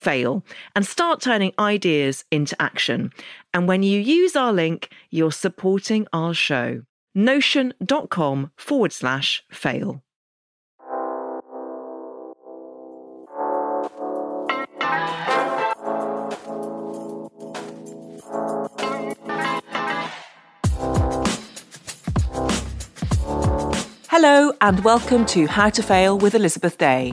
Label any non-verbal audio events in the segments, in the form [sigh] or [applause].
fail and start turning ideas into action. And when you use our link, you're supporting our show. Notion.com forward slash fail. Hello, and welcome to How to Fail with Elizabeth Day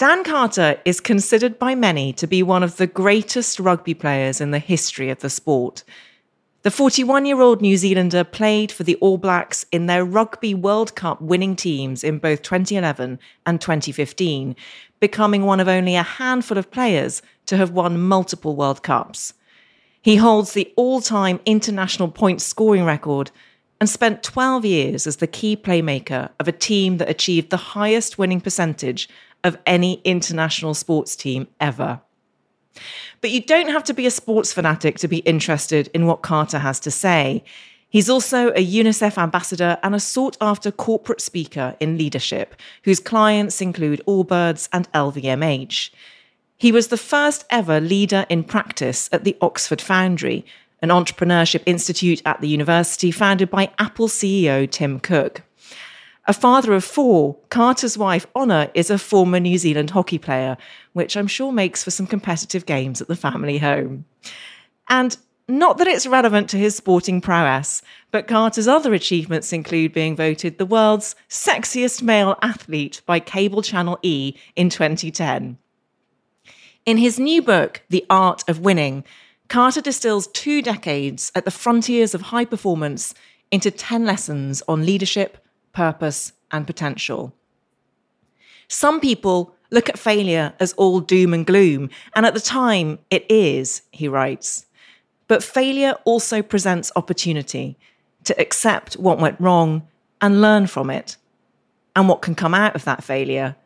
Dan Carter is considered by many to be one of the greatest rugby players in the history of the sport. The 41 year old New Zealander played for the All Blacks in their Rugby World Cup winning teams in both 2011 and 2015, becoming one of only a handful of players to have won multiple World Cups. He holds the all time international point scoring record and spent 12 years as the key playmaker of a team that achieved the highest winning percentage of any international sports team ever. But you don't have to be a sports fanatic to be interested in what Carter has to say. He's also a UNICEF ambassador and a sought after corporate speaker in leadership, whose clients include Allbirds and LVMH. He was the first ever leader in practice at the Oxford Foundry, an entrepreneurship institute at the university founded by Apple CEO Tim Cook. A father of four, Carter's wife, Honor, is a former New Zealand hockey player, which I'm sure makes for some competitive games at the family home. And not that it's relevant to his sporting prowess, but Carter's other achievements include being voted the world's sexiest male athlete by cable channel E in 2010. In his new book, The Art of Winning, Carter distills two decades at the frontiers of high performance into 10 lessons on leadership, purpose, and potential. Some people look at failure as all doom and gloom, and at the time it is, he writes. But failure also presents opportunity to accept what went wrong and learn from it. And what can come out of that failure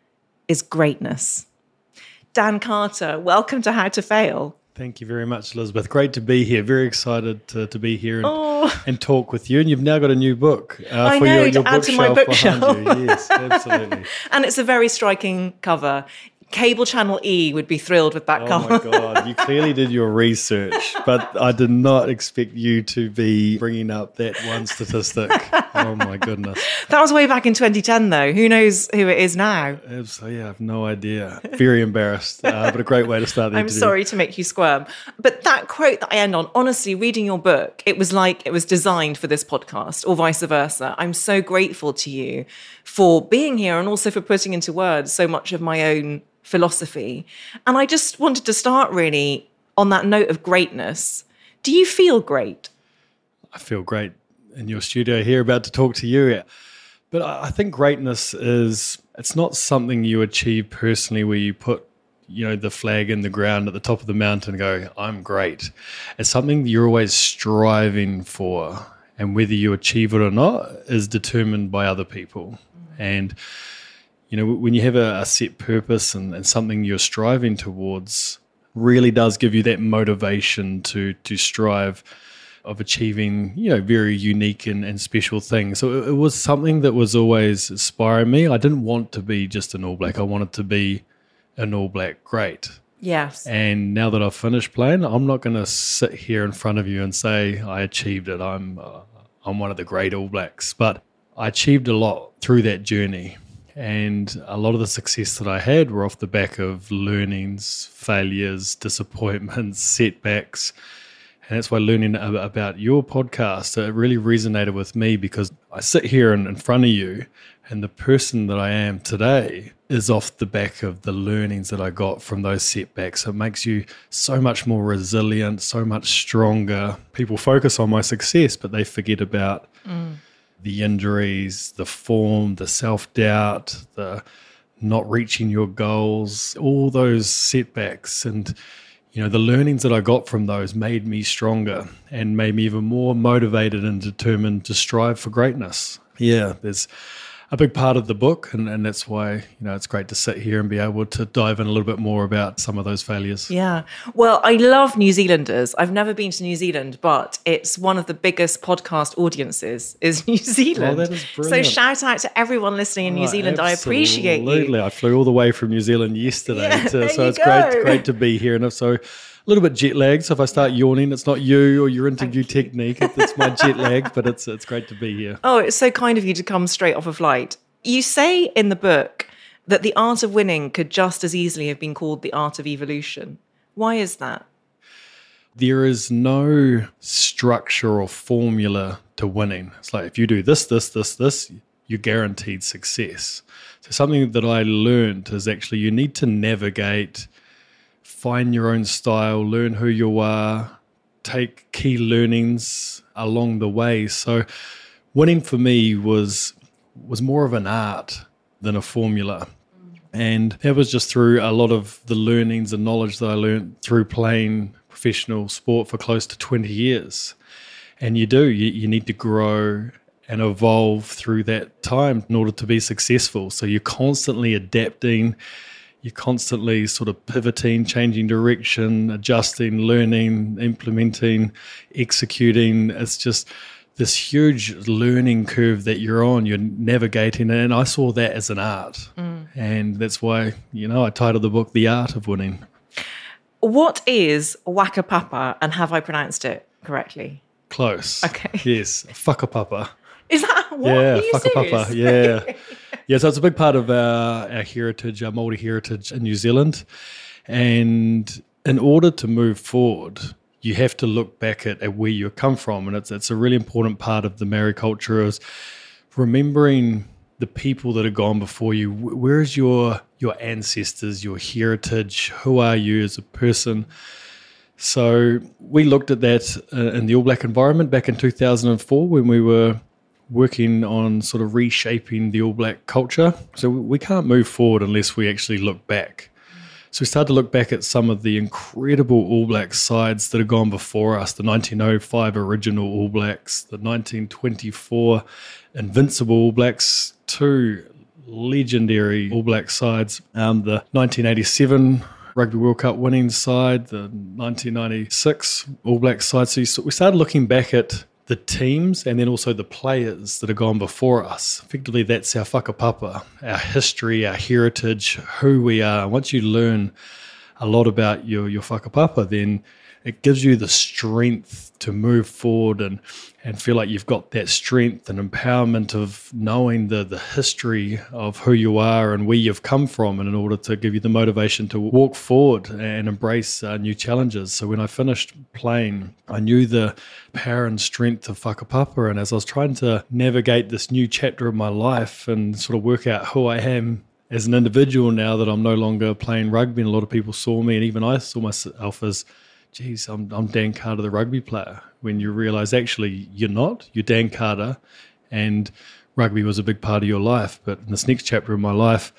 is greatness. Dan Carter, welcome to How to Fail. Thank you very much, Elizabeth. Great to be here. Very excited to, to be here and, oh. and talk with you. And you've now got a new book uh, I for know, your, your to add to my bookshelf. Yes, absolutely. [laughs] and it's a very striking cover cable channel E would be thrilled with that oh. Oh my god, [laughs] you clearly did your research, but I did not expect you to be bringing up that one statistic. oh my goodness. [laughs] That was way back in 2010 though. Who knows who it is now? Absolutely, yeah, I have no idea. Very embarrassed, uh, but a great way to start the [laughs] I'm interview. sorry to make you squirm. But that quote that I end on, honestly, reading your book, it was like it was designed for this podcast or vice versa. I'm so grateful to you for being here and also for putting into words so much of my own philosophy. And I just wanted to start really on that note of greatness. Do you feel great? I feel great in your studio here, about to talk to you. But I think greatness is, it's not something you achieve personally where you put you know the flag in the ground at the top of the mountain and go i'm great it's something you're always striving for and whether you achieve it or not is determined by other people and you know, when you have a, a set purpose and, and something you're striving towards, really does give you that motivation to to strive of achieving, you know, very unique and, and special things. So it, it was something that was always inspiring me. I didn't want to be just an All Black. I wanted to be an All Black great. Yes. And now that I've finished playing, I'm not going to sit here in front of you and say I achieved it. I'm uh, I'm one of the great All Blacks, but I achieved a lot through that journey. And a lot of the success that I had were off the back of learnings, failures, [laughs] disappointments, setbacks. And that's why learning about your podcast, it really resonated with me because I sit here in, front of you, and the person that I am today is off the back of the learnings that I got from those setbacks. It makes you so much more resilient, so much stronger. People focus on my success, but they forget about mm. The injuries, the form, the self doubt, the not reaching your goals, all those setbacks. And, you know, the learnings that I got from those made me stronger and made me even more motivated and determined to strive for greatness. Yeah, there's a big part of the book, and, and that's why you know it's great to sit here and be able to dive in a little bit more about some of those failures. Yeah, well, I love New Zealanders. I've never been to New Zealand, but it's one of the biggest podcast audiences is [laughs] New Zealand. Oh, that is brilliant. So shout out to everyone listening in New oh, Zealand. Absolutely. I appreciate you. Absolutely, I flew all the way from New Zealand yesterday, yeah, to, so it's go. great great to be here. And so little bit jet lagged. So if I start yawning, it's not you or your interview technique. It's my jet lag, [laughs] but it's it's great to be here. Oh, it's so kind of you to come straight off a flight. You say in the book that the art of winning could just as easily have been called the art of evolution. Why is that? There is no structure or formula to winning. It's like if you do this, this, this, this, you're guaranteed success. So something that I learned is actually you need to navigate find your own style, learn who you are, take key learnings along the way. So winning for me was was more of an art than a formula. And that was just through a lot of the learnings and knowledge that I learned through playing professional sport for close to 20 years. And you do, you, you need to grow and evolve through that time in order to be successful. So you're constantly adapting you're constantly sort of pivoting, changing direction, adjusting, learning, implementing, executing. It's just this huge learning curve that you're on, you're navigating. And I saw that as an art. Mm. And that's why, you know, I titled the book The Art of Winning. What is Whakapapa and have I pronounced it correctly? Close. Okay. Yes. Fuck a papa. Is that what? Yeah, fuck a papa. Yeah. [laughs] yeah, so it's a big part of our, our heritage, our Māori heritage in New Zealand. And in order to move forward, you have to look back at, at where you come from. And it's, it's a really important part of the Maori culture is remembering the people that have gone before you. Where is your your ancestors, your heritage? Who are you as a person? So we looked at that uh, in the All Black environment back in 2004 when we were working on sort of reshaping the All Black culture. So we can't move forward unless we actually look back. So we started to look back at some of the incredible All Black sides that have gone before us the 1905 original All Blacks, the 1924 Invincible All Blacks, two legendary All Black sides, um, the 1987 Rugby World Cup winning side, the 1996 All Black side. So we started looking back at the teams and then also the players that have gone before us. Effectively, that's our whakapapa, our history, our heritage, who we are. Once you learn a lot about your, your whakapapa, then it gives you the strength to move forward and and feel like you've got that strength and empowerment of knowing the the history of who you are and where you've come from and in order to give you the motivation to walk forward and embrace uh, new challenges. So when i finished playing i knew the power and strength of whakapapa. And as i was trying to navigate this new chapter of my life and sort of work out who i am as an individual now that i'm no longer playing rugby and a lot of people saw me and even i saw myself as geez, I'm, I'm Dan Carter, the rugby player, when you realize actually you're not. You're Dan Carter, and rugby was a big part of your life. But in this next chapter of my life,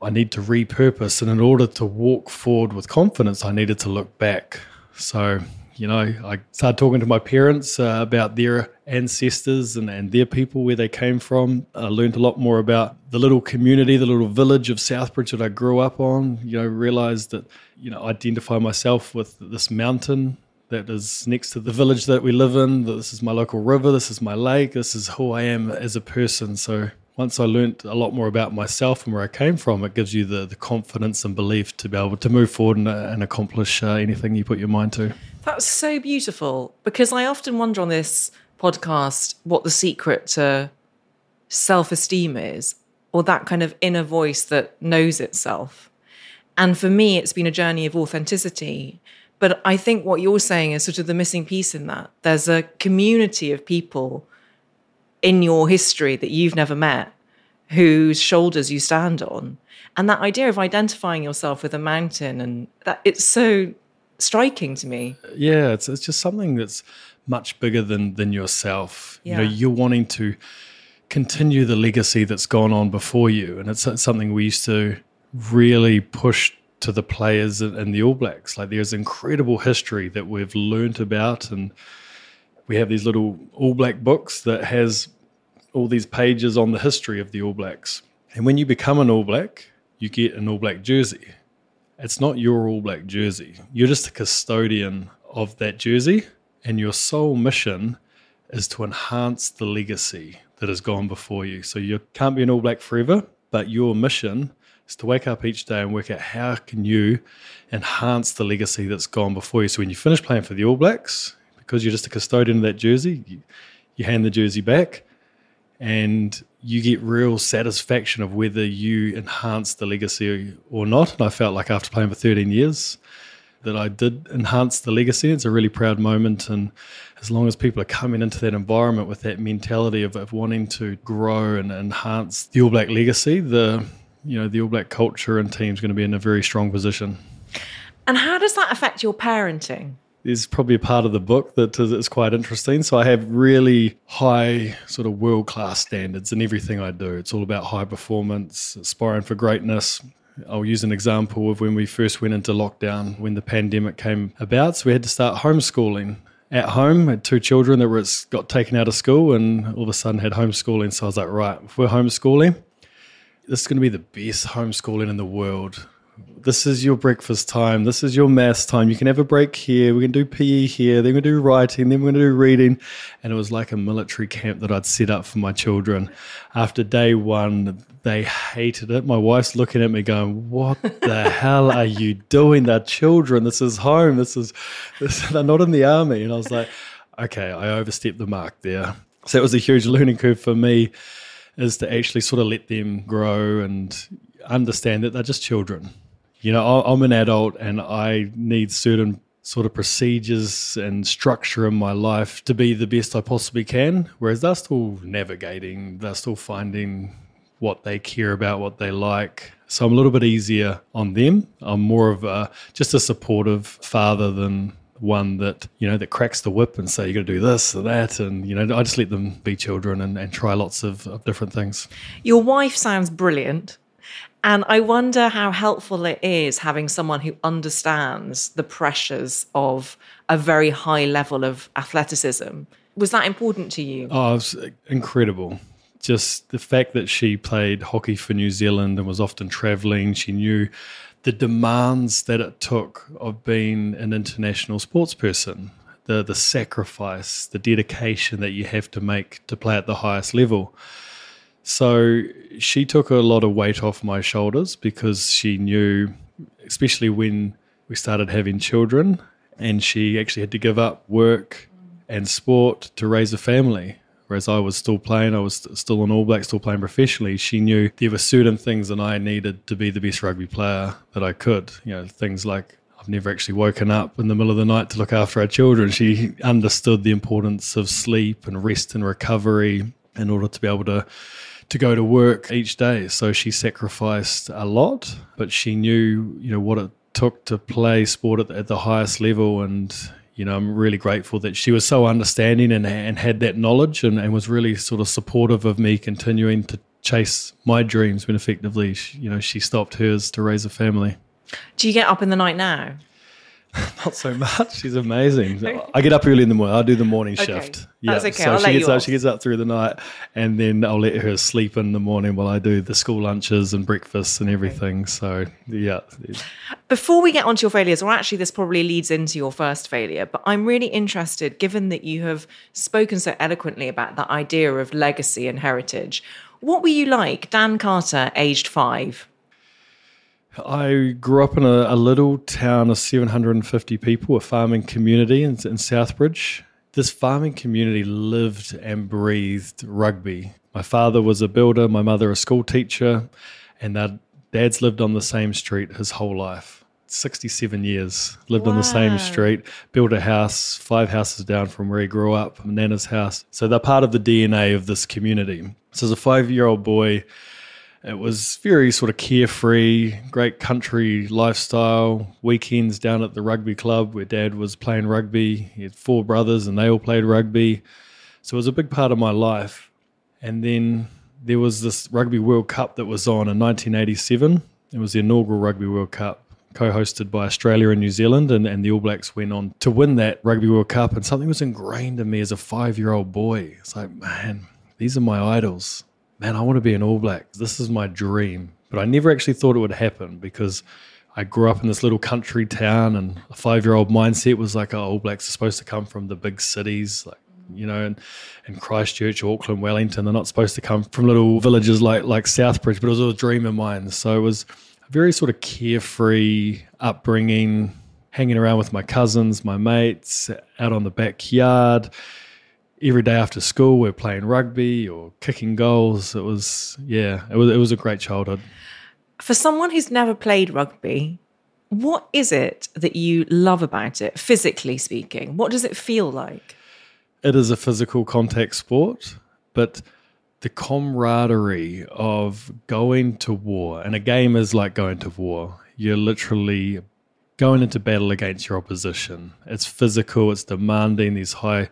I need to repurpose. And in order to walk forward with confidence, I needed to look back. So you know, I started talking to my parents uh, about their ancestors and, and their people, where they came from. I learned a lot more about the little community, the little village of Southbridge that I grew up on. You know, realized that, you know, identify myself with this mountain that is next to the village that we live in. This is my local river. This is my lake. This is who I am as a person. So once I learnt a lot more about myself and where I came from, it gives you the, the confidence and belief to be able to move forward and, and accomplish uh, anything you put your mind to. That's so beautiful because I often wonder on this podcast what the secret to self esteem is, or that kind of inner voice that knows itself. And for me, it's been a journey of authenticity. But I think what you're saying is sort of the missing piece in that. There's a community of people in your history that you've never met whose shoulders you stand on. And that idea of identifying yourself with a mountain and that it's so striking to me. Yeah, it's it's just something that's much bigger than than yourself. Yeah. You know, you're wanting to continue the legacy that's gone on before you, and it's, it's something we used to really push to the players and the All Blacks. Like there's incredible history that we've learnt about, and we have these little All Black books that has all these pages on the history of the All Blacks. And when you become an All Black, you get an All Black jersey. It's not your All Black jersey. You're just a custodian of that jersey, and your sole mission is to enhance the legacy that has gone before you. So you can't be an All Black forever, but your mission is to wake up each day and work out how can you enhance the legacy that's gone before you. So when you finish playing for the All Blacks, because you're just a custodian of that jersey, you, you hand the jersey back and you get real satisfaction of whether you enhance the legacy or not. And I felt like after playing for 13 years that I did enhance the legacy. It's a really proud moment. And as long as people are coming into that environment with that mentality of, of wanting to grow and enhance the All Black legacy, the you know the All Black culture and team is going to be in a very strong position. And how does that affect your parenting? There's probably a part of the book that is quite interesting. So I have really high, sort of world class standards in everything I do. It's all about high performance, aspiring for greatness. I'll use an example of when we first went into lockdown when the pandemic came about. So we had to start homeschooling at home. I had two children that were got taken out of school and all of a sudden had homeschooling. So I was like, right, if we're homeschooling, this is going to be the best homeschooling in the world this is your breakfast time. This is your maths time. You can have a break here. We can do PE here. Then we're going to do writing. Then we're going to do reading. And it was like a military camp that I'd set up for my children. After day one, they hated it. My wife's looking at me going, What the [laughs] hell are you doing? They're children. This is home. This is, this, [laughs] they're not in the army. And I was like, Okay, I overstepped the mark there. So it was a huge learning curve for me is to actually sort of let them grow and understand that they're just children you know, I'm an adult and I need certain sort of procedures and structure in my life to be the best I possibly can. Whereas they're still navigating, they're still finding what they care about, what they like. So I'm a little bit easier on them. I'm more of a just a supportive father than one that you know that cracks the whip and say you got to do this or that and you know i just let them be children and, and try lots of, of different things your wife sounds brilliant and I wonder how helpful it is having someone who understands the pressures of a very high level of athleticism. Was that important to you? Oh, it was incredible. Just the fact that she played hockey for New Zealand and was often traveling, she knew the demands that it took of being an international sports person, the the sacrifice, the dedication that you have to make to play at the highest level. So she took a lot of weight off my shoulders because she knew, especially when we started having children, and she actually had to give up work and sport to raise a family. Whereas I was still playing, I was still an All Black, still playing professionally. She knew there were certain things that I needed to be the best rugby player that I could. You know, things like I've never actually woken up in the middle of the night to look after our children. She understood the importance of sleep and rest and recovery in order to be able to to go to work each day. So she sacrificed a lot, but she knew, you know, what it took to play sport at the, at the highest level. And, you know, I'm really grateful that she was so understanding and, and had that knowledge and, and was really sort of supportive of me continuing to chase my dreams when effectively, you know, she stopped hers to raise a family. Do you get up in the night now? [laughs] Not so much. She's amazing. I get up early in the morning. I do the morning Okay. shift. That's okay. So I'll she gets up. off. She gets up through the night, and then I'll let her sleep in the morning while I do the school lunches and breakfasts and everything. So yeah, Before we get onto your failures, or actually, this probably leads into your first failure, but I'm really interested, given that you have spoken so eloquently about the idea of legacy and heritage. What were you like, Dan Carter, aged five? I grew up in a, a little town of 750 people, a farming community in, in Southbridge. This farming community lived and breathed rugby. My father was a builder, my mother a school teacher, and their dads lived on the same street his whole life. 67 years, lived on the same street, built a house five houses down from where he grew up, Nana's house. So they're part of the DNA of this community. So as a five year old boy, it was very sort of carefree, great country lifestyle. Weekends down at the rugby club where dad was playing rugby. He had four brothers and they all played rugby. So it was a big part of my life. And then there was this Rugby World Cup that was on in 1987. It was the inaugural Rugby World Cup, co hosted by Australia and New Zealand. And, and the All Blacks went on to win that Rugby World Cup. And something was ingrained in me as a five year old boy. It's like, man, these are my idols man, I want to be an All Black. This is my dream. But I never actually thought it would happen because I grew up in this little country town and a five year old mindset was like, oh, All Blacks are supposed to come from the big cities, like, you know, and, Christchurch, Auckland, Wellington. They're not supposed to come from little villages like, like Southbridge, but it was a dream of mine. So it was a very sort of carefree upbringing, hanging around with my cousins, my mates, out on the backyard every day after school we're playing rugby or kicking goals. It was yeah, it was it was a great childhood. For someone who's never played rugby, what is it that you love about it, physically speaking? What does it feel like? It is a physical contact sport, but the camaraderie of going to war, and a game is like going to war. You're literally going into battle against your opposition. It's physical, it's demanding, these high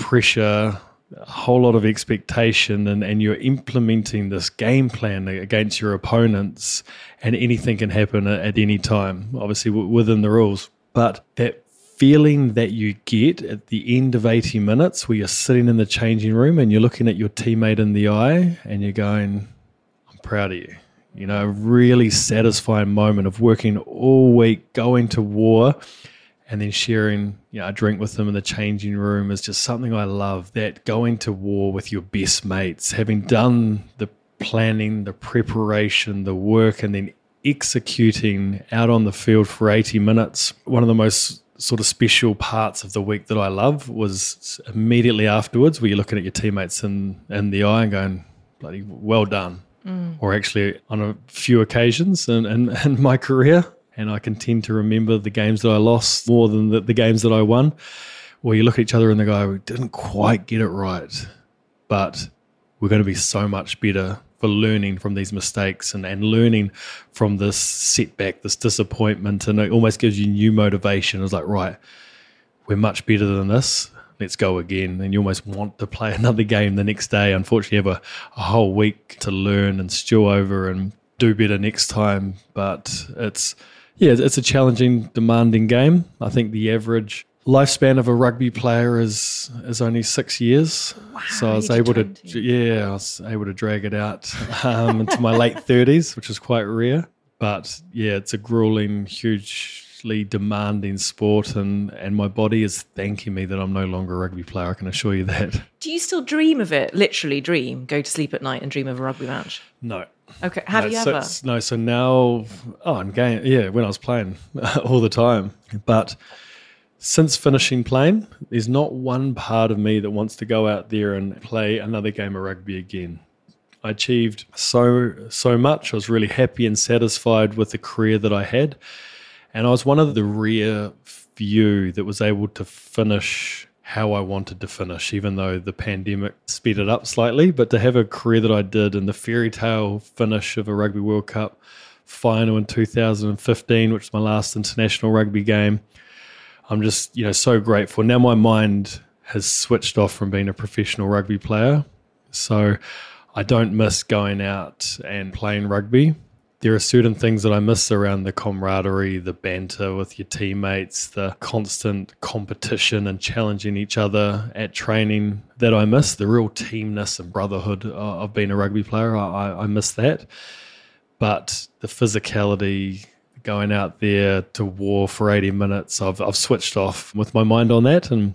pressure, a whole lot of expectation, and, and you're implementing this game plan against your opponents, and anything can happen at, at any time, obviously w- within the rules. But that feeling that you get at the end of 80 minutes where you're sitting in the changing room and you're looking at your teammate in the eye and you're going, I'm proud of you. You know, a really satisfying moment of working all week, going to war, and then sharing you know, a drink with them in the changing room is just something I love. That going to war with your best mates, having done the planning, the preparation, the work, and then executing out on the field for 80 minutes. One of the most sort of special parts of the week that I love was immediately afterwards where you're looking at your teammates in, in the eye and going, bloody well done. Mm. Or actually on a few occasions in, in, [laughs] in my career, and I can tend to remember the games that I lost more than the, the games that I won. Where you look at each other and they go, "We didn't quite get it right, but we're going to be so much better for learning from these mistakes and, and learning from this setback, this disappointment, and it almost gives you new motivation. It's like, right, we're much better than this. Let's go again. And you almost want to play [laughs] another game the next day. Unfortunately, you have a, a whole week to learn and stew over and do better next time. But it's yeah, it's a challenging, demanding game. I think the average lifespan of a rugby player is is only six years. Wow, so I was able 20. to yeah, I was able to drag it out um, into my late [laughs] thirties, which is quite rare. But yeah, it's a grueling, hugely demanding sport, and and my body is thanking me that I'm no longer a rugby player. I can assure you that. Do you still dream of it? Literally dream, go to sleep at night and dream of a rugby match? No. Okay, have no, you so, ever? No, so now, oh, I'm game. Yeah, when I was playing [laughs] all the time. But since finishing playing, there's not one part of me that wants to go out there and play another game of rugby again. I achieved so so much. I was really happy and satisfied with the career that I had, and I was one of the rare few that was able to finish how I wanted to finish, even though the pandemic sped it up slightly. But to have a career that I did and the fairy tale finish of a Rugby World Cup final in 2015, which was my last international rugby game, I'm just you know so grateful. Now my mind has switched off from being a professional rugby player, so I don't miss going out and playing rugby. There are certain things that I miss around the camaraderie, the banter with your teammates, the constant competition and challenging each other at training that I miss, the real teamness and brotherhood uh, of being a rugby player. I, I miss that. But the physicality, going out there to war for 80 minutes, I've, I've switched off with my mind on that. And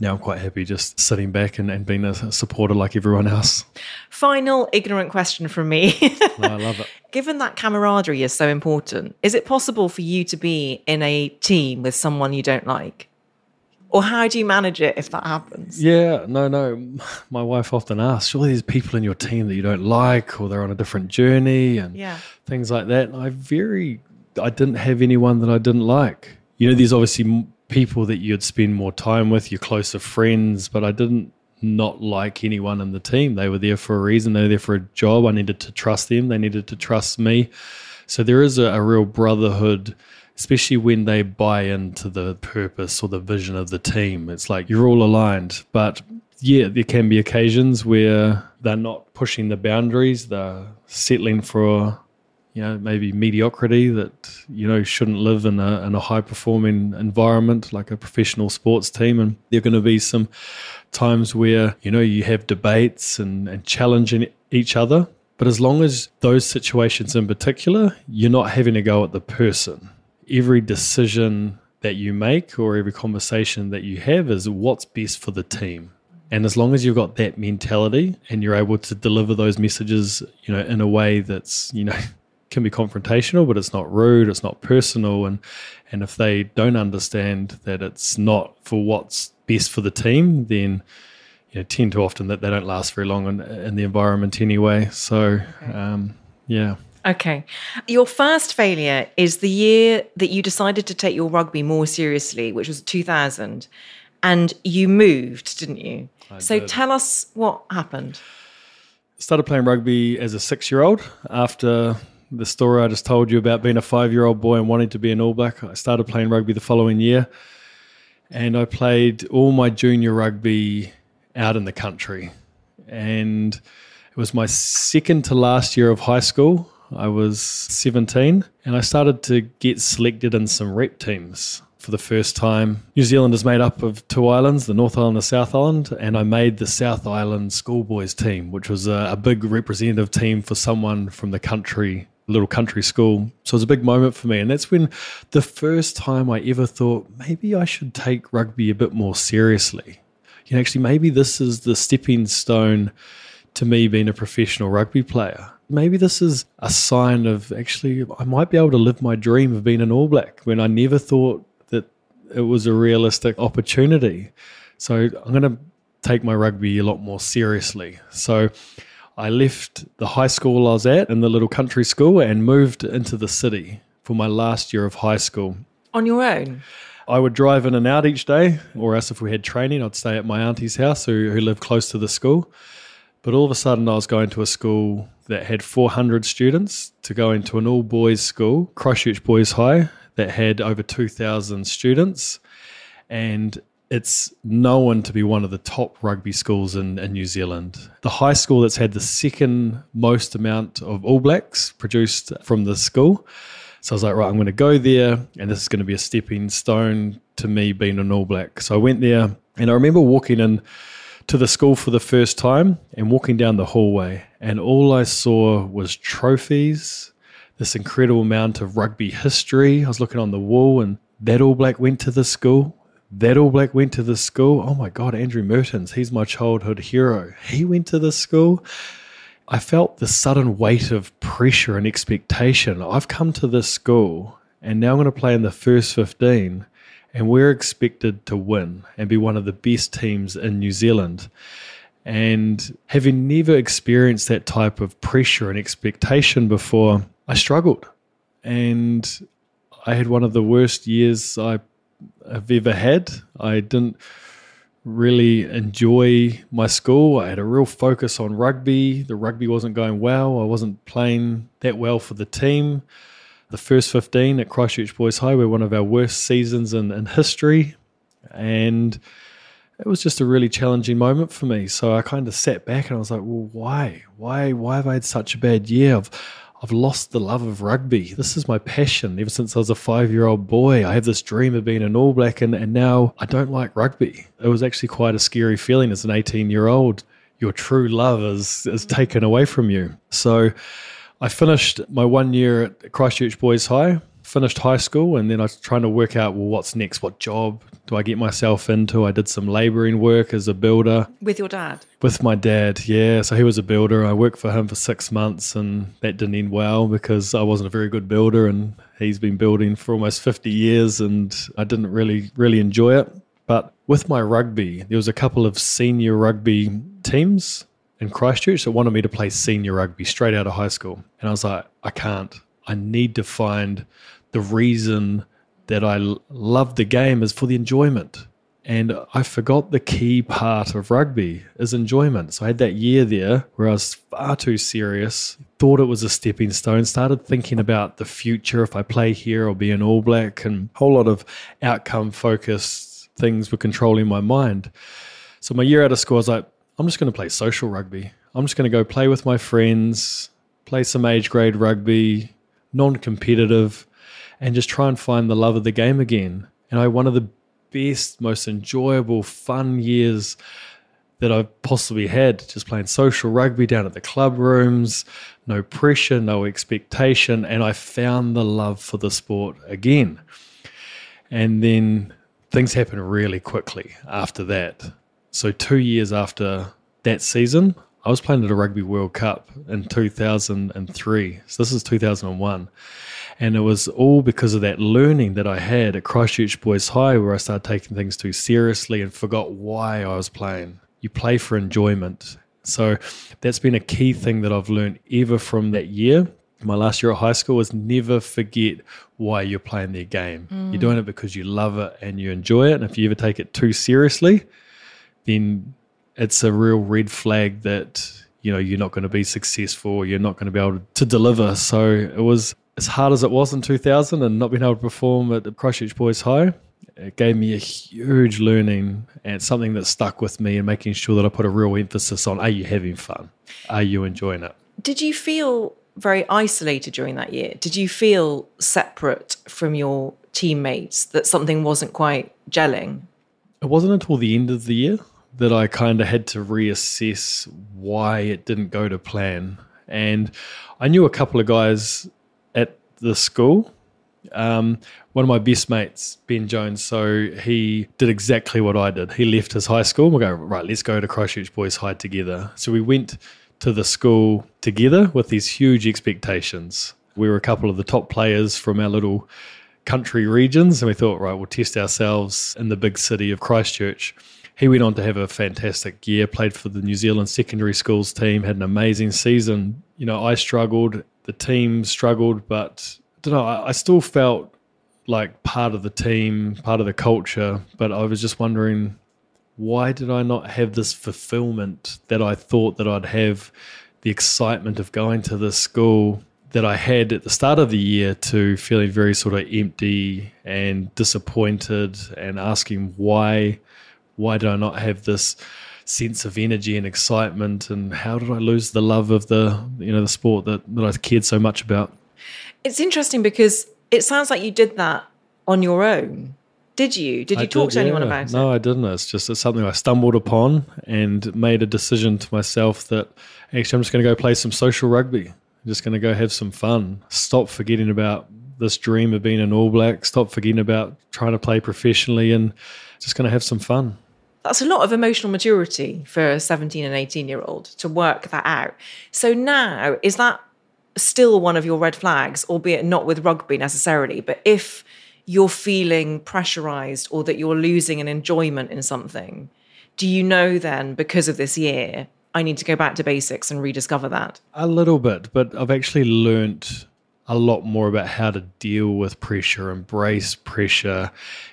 now I'm quite happy just sitting back and, and being a supporter like everyone else. Final ignorant question from me. [laughs] no, I love it. [laughs] Given that camaraderie is so important, is it possible for you to be in a team with someone you don't like? Or how do you manage it if that happens? Yeah, no, no. My wife often asks, surely there's people in your team that you don't like or they're on a different journey and yeah. things like that. And I very, I didn't have anyone that I didn't like. You know, there's obviously people that you'd spend more time with, your closer friends, but I didn't not like anyone in the team. They were there for a reason. They were there for a job. I needed to trust them. They needed to trust me. So there is a, a real brotherhood, especially when they buy into the purpose or the vision of the team. It's like you're all aligned. But yeah, there can be occasions where they're not pushing the boundaries. They're settling for you know maybe mediocrity that you know shouldn't live in a in a high performing environment like a professional sports team. And there're going to be some times where you know you have debates and, and challenging each other. But as long as those situations in particular you're not having to go at the person. Every decision that you make or every conversation that you have is what's best for the team. And as long as you've got that mentality and you're able to deliver those messages you know in a way that's you know can be confrontational, but it's not rude, it's not personal, and and if they don't understand that it's not for what's best for the team, then you know, tend to often that they don't last very long in, in the environment anyway. So, um, yeah. Okay. Your first failure is the year that you decided to take your rugby more seriously, which was 2000, and you moved, didn't you? I so did. tell us what happened. Started playing rugby as a six year old after the story I just told you about being a five year old boy and wanting to be an All Black. I started playing rugby the following year, and I played all my junior rugby out in the country. And it was my second to last year of high school. I was 17, and I started to get selected in some rep teams for the first time. New Zealand is made up of two islands, the North Island and the South Island, and I made the South Island schoolboys team, which was a, a big representative team for someone from the country little country school. So it was a big moment for me. And that's when the first time I ever thought maybe I should take rugby a bit more seriously. You know, actually, maybe this is the stepping stone to me being a professional rugby player. Maybe this is a sign of actually, I might be able to live my dream of being an All Black when I never thought that it was a realistic opportunity. So I'm going to take my rugby a lot more seriously. So I left the high school I was at in the little country school and moved into the city for my last year of high school. On your own? I would drive in and out each day, or else if we had training, I'd stay at my auntie's house who, who lived close to the school. But all of a sudden, I was going to a school that had 400 students to go into an all boys school, Christchurch Boys High, that had over 2,000 students. And it's known to be one of the top rugby schools in, in New Zealand. The high school that's had the second most amount of All Blacks produced from the school. So I was like, right, I'm going to go there, and this is going to be a stepping stone to me being an All Black. So I went there, and I remember walking in to the school for the first time and walking down the hallway, and all I saw was trophies, this incredible amount of rugby history. I was looking on the wall, and that All Black went to the school that All Black went to the school. Oh my God, Andrew Mehrtens, he's my childhood hero. He went to the school. I felt the sudden weight of pressure and expectation. I've come to this school and now I'm going to play in the first 15, and we're expected to win and be one of the best teams in New Zealand. And having never experienced that type of pressure and expectation before, I struggled. And I had one of the worst years I I've ever had. I didn't really enjoy my school. I had a real focus on rugby. The rugby wasn't going well. I wasn't playing that well for the team. The first 15 at Christchurch Boys High were one of our worst seasons in, in history. And it was just a really challenging moment for me. So I kind of sat back and I was like, well, why? Why why have I had such a bad year? I've I've lost the love of rugby. This is my passion. Ever since I was a five year old boy, I have this dream of being an All Black, and, and now I don't like rugby. It was actually quite a scary feeling as an 18 year old. Your true love is, is mm. taken away from you. So I finished my one year at Christchurch Boys High finished high school and then I was trying to work out well what's next? What job do I get myself into? I did some laboring work as a builder. With your dad? With my dad yeah. So he was a builder. I worked for him for 6 months and that didn't end well because I wasn't a very good builder and he's been building for almost 50 years and I didn't really really enjoy it. But with my rugby there was a couple of senior rugby teams in Christchurch that wanted me to play senior rugby straight out of high school. And I was like I can't. I need to find the reason that I love the game is for the enjoyment. And I forgot the key part of rugby is enjoyment. So I had that year there where I was far too serious, thought it was a stepping stone, started thinking about the future. If I play here, I'll be an all black, and a whole lot of outcome focused things were controlling my mind. So my year out of school, I was like, I'm just going to play social rugby. I'm just going to go play with my friends, play some age grade rugby, non competitive and just try and find the love of the game again. And I one of the best, most enjoyable, fun years that I've possibly had just playing social rugby down at the club rooms, no pressure, no expectation, and I found the love for the sport again. And then things happened really quickly after that. So, two years after that season, I was playing at a Rugby World Cup in 2003. So, this is 2001. And it was all because of that learning that I had at Christchurch Boys High, where I started taking things too seriously and forgot why I was playing. You play for enjoyment. So that's been a key thing that I've learned ever from that year. My last year at high school was never forget why you're playing their game. Mm. You're doing it because you love it and you enjoy it. And if you ever take it too seriously, then it's a real red flag that you know you're not going to be successful you're not going to be able to deliver so it was as hard as it was in 2000 and not being able to perform at the Christchurch Boys High, it gave me a huge learning and something that stuck with me and making sure that I put a real emphasis on are you having fun? Are you enjoying it? Did you feel very isolated during that year? Did you feel separate from your teammates that something wasn't quite gelling? It wasn't until the end of the year that I kind of had to reassess why it didn't go to plan. And I knew a couple of guys the school. Um, one of my best mates, Ben Jones, so he did exactly what I did. He left his high school. We go, right, let's go to Christchurch Boys High together. So we went to the school together with these huge expectations. We were a couple of the top players from our little country regions, and we thought, right, we'll test ourselves in the big city of Christchurch. He went on to have a fantastic year, played for the New Zealand secondary schools team, had an amazing season. You know, I struggled the team struggled, but I know. I, I still felt like part of the team, part of the culture. But I was just wondering, why did I not have this fulfillment that I thought that I'd have? The excitement of going to the school that I had at the start of the year to feeling very sort of empty and disappointed and asking why why did I not have this sense of energy and excitement and how did I lose the love of the you know the sport that, that I cared so much about? It's interesting because it sounds like you did that on your own. Did you? Did you I talk did, to anyone about it? No, I didn't. It's just it's something I stumbled upon and made a decision to myself that actually I'm just going to go play some social rugby. I'm just going to go have some fun. Stop forgetting about this dream of being an All Black. Stop forgetting about trying to play professionally and just going to have some fun that's a lot of emotional maturity for a 17 and 18 year old to work that out. So now, is that still one of your red flags, albeit not with rugby necessarily, but if you're feeling pressurized or that you're losing an enjoyment in something, do you know then, because of this year, I need to go back to basics and rediscover that? A little bit, but I've actually learnt a lot more about how to deal with pressure, embrace pressure,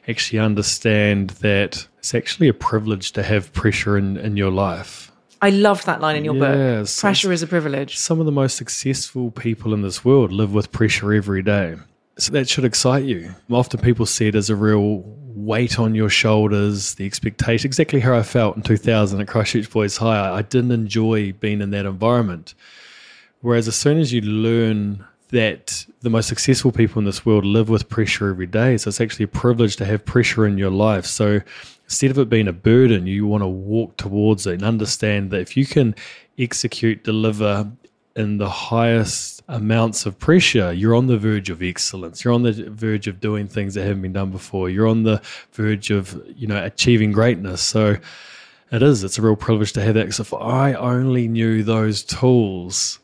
actually understand that it's actually a privilege to have pressure in, in your life. I love that line in your book. Pressure is a privilege. Some of the most successful people in this world live with pressure every day. So that should excite you. Often people see it as a real weight on your shoulders, the expectation. Exactly how I felt in 2000 at Christchurch Boys High. I didn't enjoy being in that environment Whereas as soon as you learn that the most successful people in this world live with pressure every day, so it's actually a privilege to have pressure in your life. So instead of it being a burden, you want to walk towards it and understand that if you can execute, deliver in the highest amounts of pressure, you're on the verge of excellence. You're on the verge of doing things that haven't been done before. You're on the verge of, you know, achieving greatness. So it is, it's a real privilege to have that. If I only knew those tools,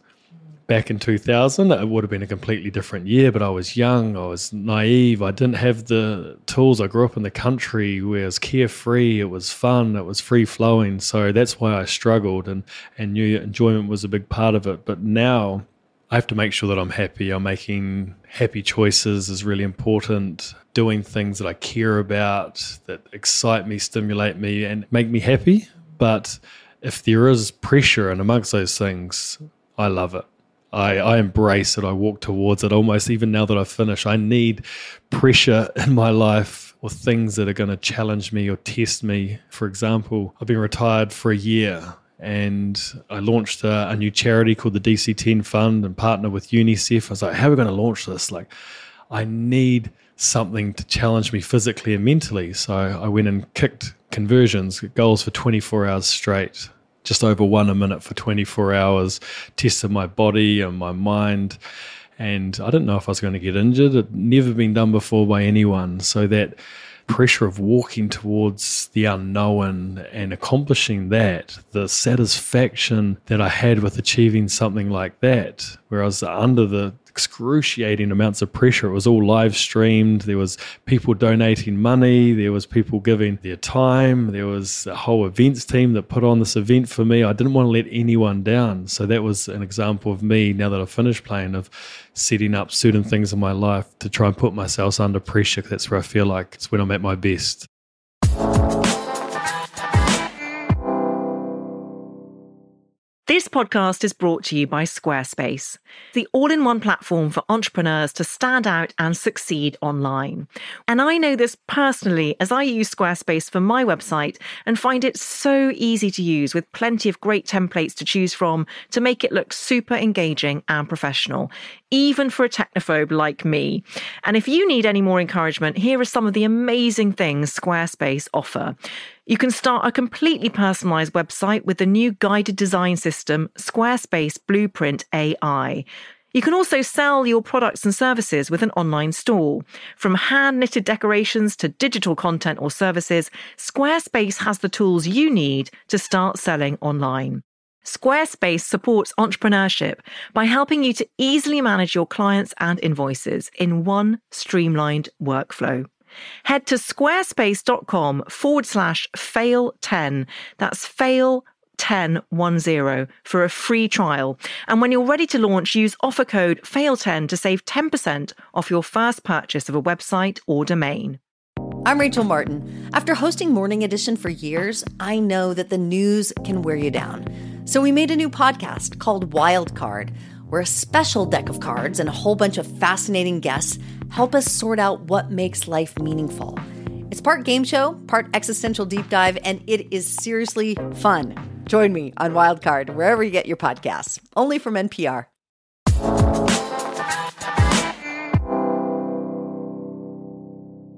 back in 2000, it would have been a completely different year, but I was young, I was naive, I didn't have the tools. I grew up in the country where it was carefree, it was fun, it was free flowing. So that's why I struggled and, and knew enjoyment was a big part of it. But now I have to make sure that I'm happy. I'm making happy choices is really important. Doing things that I care about, that excite me, stimulate me, and make me happy. But if there is pressure and amongst those things, I love it. I, I embrace it. I walk towards it almost even now that I've finished. I need pressure in my life or things that are going to challenge me or test me. For example, I've been retired for a year and I launched a, a new charity called the DC10 Fund and partnered with UNICEF. I was like, how are we going to launch this? Like, I need something to challenge me physically and mentally. So I went and kicked conversions, goals for 24 hours straight just over one a minute for 24 hours, tested my body and my mind. And I didn't know if I was going to get injured. It never been done before by anyone. So that pressure of walking towards the unknown and accomplishing that, the satisfaction that I had with achieving something like that, where I was under the excruciating amounts of pressure. It was all live streamed. There was people donating money. There was people giving their time. There was a whole events team that put on this event for me. I didn't want to let anyone down. So that was an example of me now that I've finished playing of setting up certain things in my life to try and put myself under pressure. That's where I feel like it's when I'm at my best. This podcast is brought to you by Squarespace, the all in one platform for entrepreneurs to stand out and succeed online. And I know this personally as I use Squarespace for my website and find it so easy to use with plenty of great templates to choose from to make it look super engaging and professional, even for a technophobe like me. And if you need any more encouragement, here are some of the amazing things Squarespace offer. You can start a completely personalized website with the new guided design system, Squarespace Blueprint AI. You can also sell your products and services with an online store. From hand knitted decorations to digital content or services, Squarespace has the tools you need to start selling online. Squarespace supports entrepreneurship by helping you to easily manage your clients and invoices in one streamlined workflow. Head to squarespace.com forward slash fail 10. That's fail 1010 for a free trial. And when you're ready to launch, use offer code FAIL10 to save 10% off your first purchase of a website or domain. I'm Rachel Martin. After hosting Morning Edition for years, I know that the news can wear you down. So we made a new podcast called Wildcard where a special deck of cards and a whole bunch of fascinating guests help us sort out what makes life meaningful. It's part game show, part existential deep dive, and it is seriously fun. Join me on Wildcard, wherever you get your podcasts, only from NPR.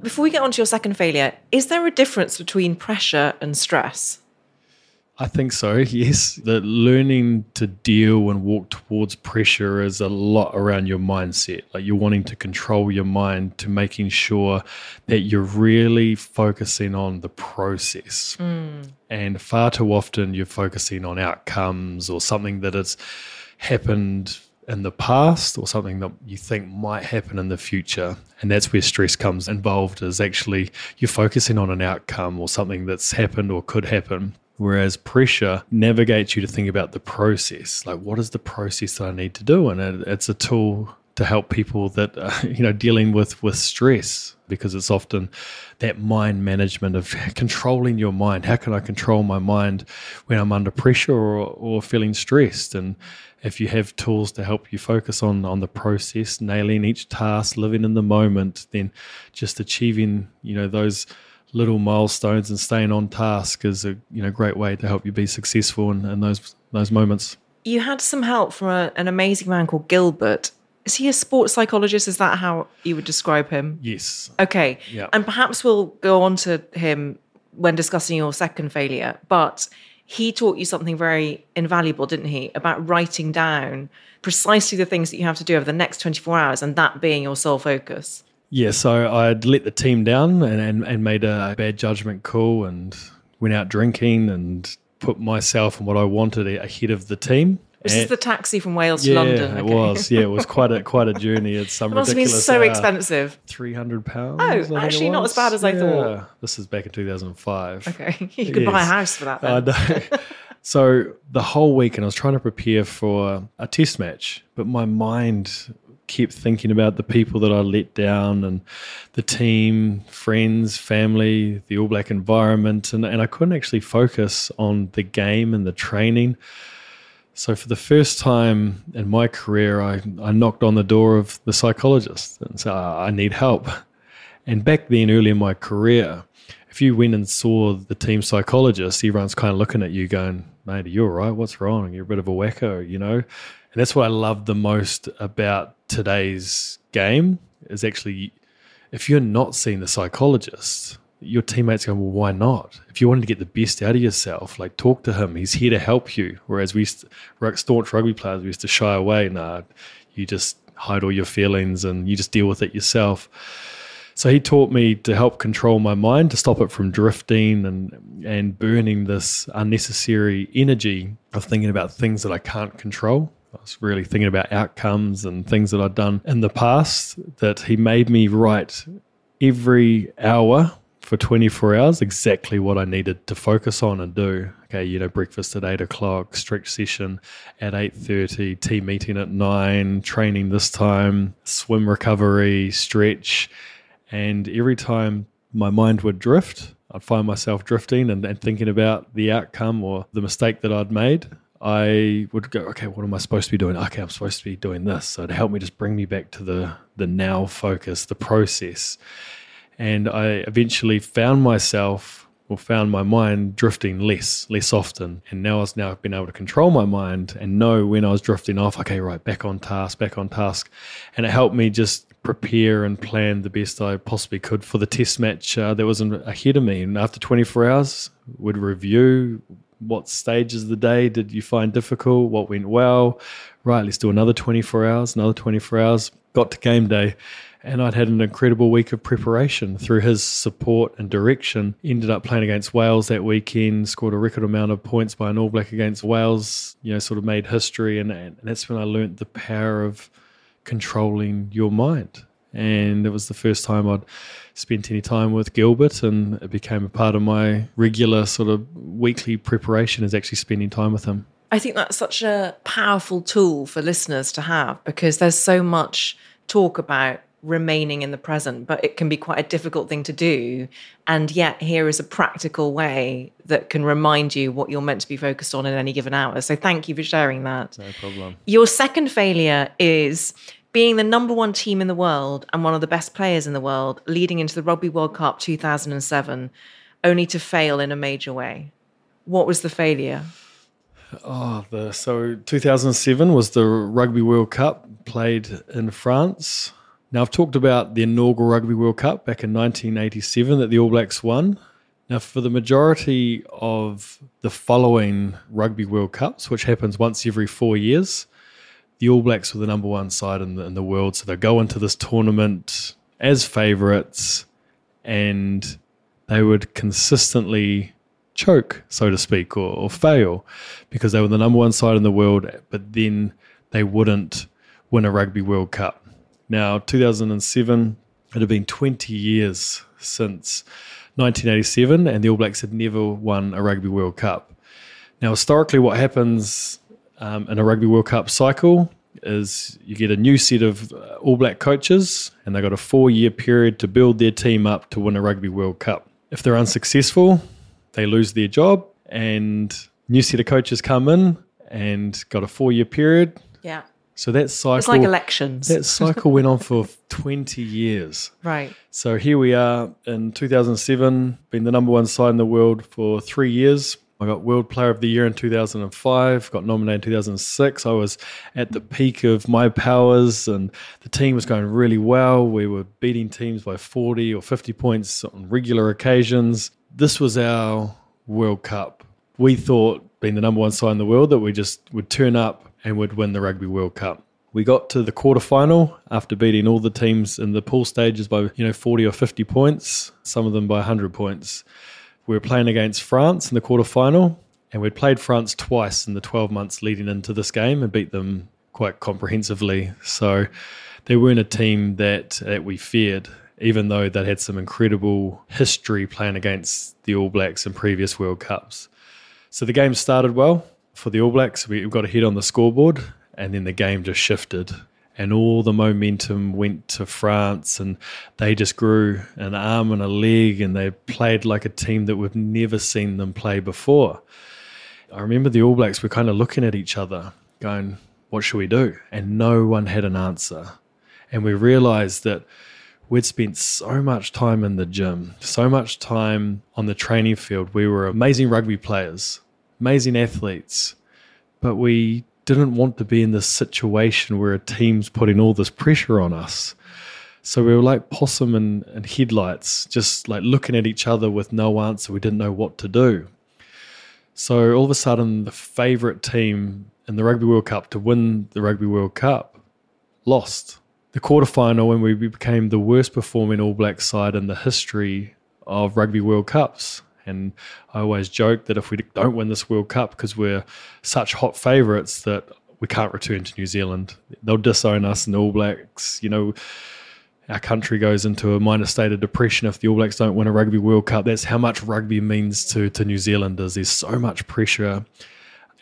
Before we get on to your second failure, is there a difference between pressure and stress? I think so, [laughs] yes. That learning to deal and walk towards pressure is a lot around your mindset. Like you're wanting to control your mind to making sure that you're really focusing on the process. Mm. And far too often you're focusing on outcomes or something that has happened in the past or something that you think might happen in the future. And that's where stress comes involved is actually you're focusing on an outcome or something that's happened or could happen Whereas pressure navigates you to think about the process. Like, what is the process that I need to do? And it, it's a tool to help people that uh, are, [laughs] you know dealing with with stress because it's often that mind management of [laughs] controlling your mind. How can I control my mind when I'm under pressure or, or feeling stressed? And if you have tools to help you focus on on the process, nailing each task, living in the moment, then just achieving you know those little milestones and staying on task is a you know great way to help you be successful in, in those those moments. you had some help from a, an amazing man called Gilbert. Is he a sports psychologist? Is that how you would describe him? Yes. Okay. Yeah. And perhaps we'll go on to him when discussing your second failure. But he taught you something very invaluable, didn't he? About writing down precisely the things that you have to do over the next 24 hours and that being your sole focus. Yeah, so I'd let the team down and, and, and made a bad judgment call and went out drinking and put myself and what I wanted ahead of the team. This And- is the taxi from Wales to yeah, London. it okay. was. Yeah, it was quite a [laughs] quite a journey. It's some It must have been so uh, expensive. Three hundred pounds. Oh, actually not as bad as I thought. This is back in two thousand five. Okay. [laughs] You could buy a house for that I know. [laughs] so the whole week, and I was trying to prepare for a test match, but my mind kept thinking about the people that I let down and the team, friends, family, the All Black environment, and, and I couldn't actually focus on the game and the training. So for the first time in my career, I, I knocked on the door of the psychologist and said, I need help. And back then, early in my career, if you went and saw the team psychologist, everyone's kind of looking at you going, mate, are you all right? What's wrong? You're a bit of a wacko, you know? And that's what I love the most about today's game is actually if you're not seeing the psychologist, your teammates go, well, why not? If you wanted to get the best out of yourself, like talk to him. He's here to help you. Whereas we, used to, staunch rugby players, we used to shy away. Nah, you just hide all your feelings and you just deal with it yourself. So he taught me to help control my mind, to stop it from drifting and and burning this unnecessary energy of thinking about things that I can't control. I was really thinking about outcomes and things that I'd done in the past that he made me write every hour for 24 hours exactly what I needed to focus on and do. Okay, you know, breakfast at eight o'clock, stretch session at 8.30, team meeting at nine, training this time, swim recovery, stretch. And every time my mind would drift, I'd find myself drifting and, and thinking about the outcome or the mistake that I'd made. I would go, okay, what am I supposed to be doing? Okay, I'm supposed to be doing this. So to help me just bring me back to the the now focus, the process. And I eventually found myself or found my mind drifting less, less often. And now I've now been able to control my mind and know when I was drifting off, okay, right, back on task, back on task. And it helped me just prepare and plan the best I possibly could for the test match uh, that was ahead of me. And after 24 hours, would review what stages of the day did you find difficult, what went well. Right, let's do another 24 hours, another 24 hours. Got to game day and I'd had an incredible week of preparation through his support and direction. Ended up playing against Wales that weekend, scored a record amount of points by an All Black against Wales, you know, sort of made history. And, and that's when I learnt the power of controlling your mind. And it was the first time I'd spent any time with Gilbert, and it became a part of my regular sort of weekly preparation is actually spending time with him. I think that's such a powerful tool for listeners to have because there's so much talk about remaining in the present, but it can be quite a difficult thing to do. And yet, here is a practical way that can remind you what you're meant to be focused on in any given hour. So, thank you for sharing that. No problem. Your second failure is being the number one team in the world and one of the best players in the world leading into the Rugby World Cup 2007, only to fail in a major way. What was the failure? Oh, the so 2007 was the Rugby World Cup played in France. Now I've talked about the inaugural Rugby World Cup back in 1987 that the All Blacks won. Now for the majority of the following Rugby World Cups, which happens once every four years, the All Blacks were the number one side in the, in the world. So they go into this tournament as favourites, and they would consistently choke, so to speak, or, or fail because they were the number one side in the world, but then they wouldn't win a Rugby World Cup. Now, 2007, it had been 20 years since 1987, and the All Blacks had never won a Rugby World Cup. Now, historically, what happens um, in a Rugby World Cup cycle is you get a new set of uh, All Black coaches, and they've got a four year period to build their team up to win a Rugby World Cup. If they're unsuccessful, they lose their job, and new set of coaches come in and got a four year period. Yeah. So that cycle, It's like elections. that cycle went on for [laughs] 20 years. right. So here we are in 2007, been the number one side in the world for three years. I got World Player of the Year in 2005, got nominated in 2006. I was at the peak of my powers and the team was going really well. We were beating teams by 40 or 50 points on regular occasions. This was our World Cup. We thought, being the number one side in the world, that we just would turn up and would win the Rugby World Cup. We got to the quarterfinal after beating all the teams in the pool stages by you know 40 or 50 points, some of them by 100 points we were playing against France in the quarterfinal, and we'd played France twice in the 12 months leading into this game and beat them quite comprehensively. So they weren't a team that, that we feared, even though they'd had some incredible history playing against the All Blacks in previous World Cups. So the game started well for the All Blacks. We got a hit on the scoreboard, and then the game just shifted and all the momentum went to France and they just grew an arm and a leg and they played like a team that we've never seen them play before. I remember the All Blacks were kind of looking at each other going, what should we do? And no one had an answer. And we realized that we'd spent so much time in the gym, so much time on the training field. We were amazing rugby players, amazing athletes, but we didn't want to be in this situation where a team's putting all this pressure on us. So we were like possum and, and headlights, just like looking at each other with no answer. We didn't know what to do. So all of a sudden, the favourite team in the Rugby World Cup to win the Rugby World Cup lost. The quarterfinal, when we became the worst performing All Black side in the history of Rugby World Cups. And I always joke that if we don't win this World Cup because we're such hot favourites that we can't return to New Zealand, they'll disown us and the All Blacks. You know, our country goes into a minor state of depression if the All Blacks don't win a Rugby World Cup. That's how much rugby means to to New Zealanders. There's so much pressure.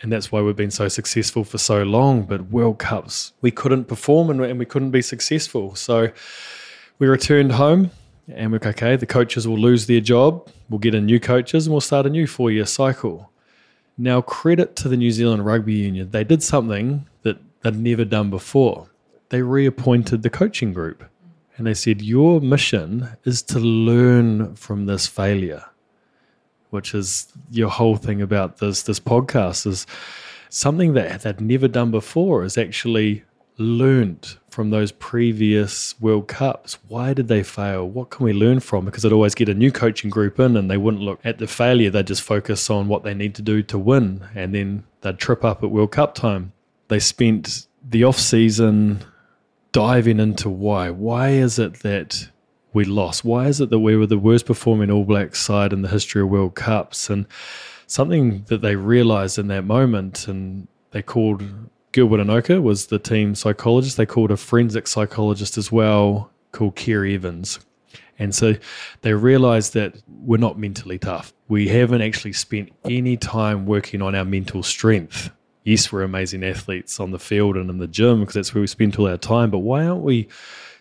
And that's why we've been so successful for so long. But World Cups, we couldn't perform and, and we couldn't be successful. So we returned home and we're okay, the coaches will lose their job, we'll get in new coaches, and we'll start a new four year cycle. Now, credit to the New Zealand Rugby Union, they did something that they'd never done before. They reappointed the coaching group and they said, Your mission is to learn from this failure, which is your whole thing about this, this podcast is something that they'd never done before is actually learned from those previous World Cups? Why did they fail? What can we learn from? Because they'd always get a new coaching group in and they wouldn't look at the failure. They'd just focus on what they need to do to win. And then they'd trip up at World Cup time. They spent the off season diving into why. Why is it that we lost? Why is it that we were the worst performing All Black side in the history of World Cups? And something that they realized in that moment and they called Gilbert Enoka was the team psychologist. They called a forensic psychologist as well called Ceri Evans. And so they realized that we're not mentally tough. We haven't actually spent any time working on our mental strength. Yes, we're amazing athletes on the field and in the gym because that's where we spend all our time. But why aren't we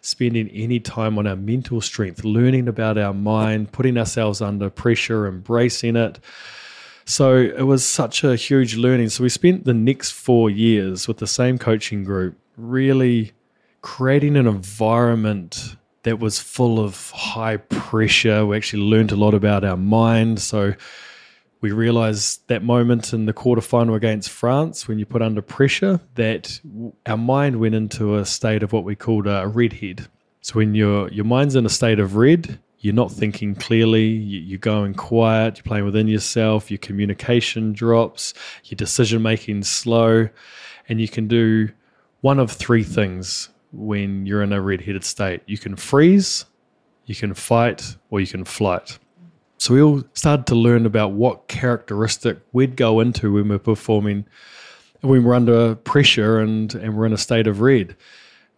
spending any time on our mental strength, learning about our mind, putting ourselves under pressure, embracing it? So it was such a huge learning. So we spent the next four years with the same coaching group, really creating an environment that was full of high pressure. We actually learned a lot about our mind. So we realized that moment in the quarterfinal against France, when you put under pressure, that our mind went into a state of what we called a redhead. So when your your mind's in a state of red, you're not thinking clearly, you're going quiet, you're playing within yourself, your communication drops, your decision making slow, and you can do one of three things when you're in a red-headed state. You can freeze, you can fight, or you can flight. So we all started to learn about what characteristic we'd go into when we're performing, when we're under pressure and, and we're in a state of red.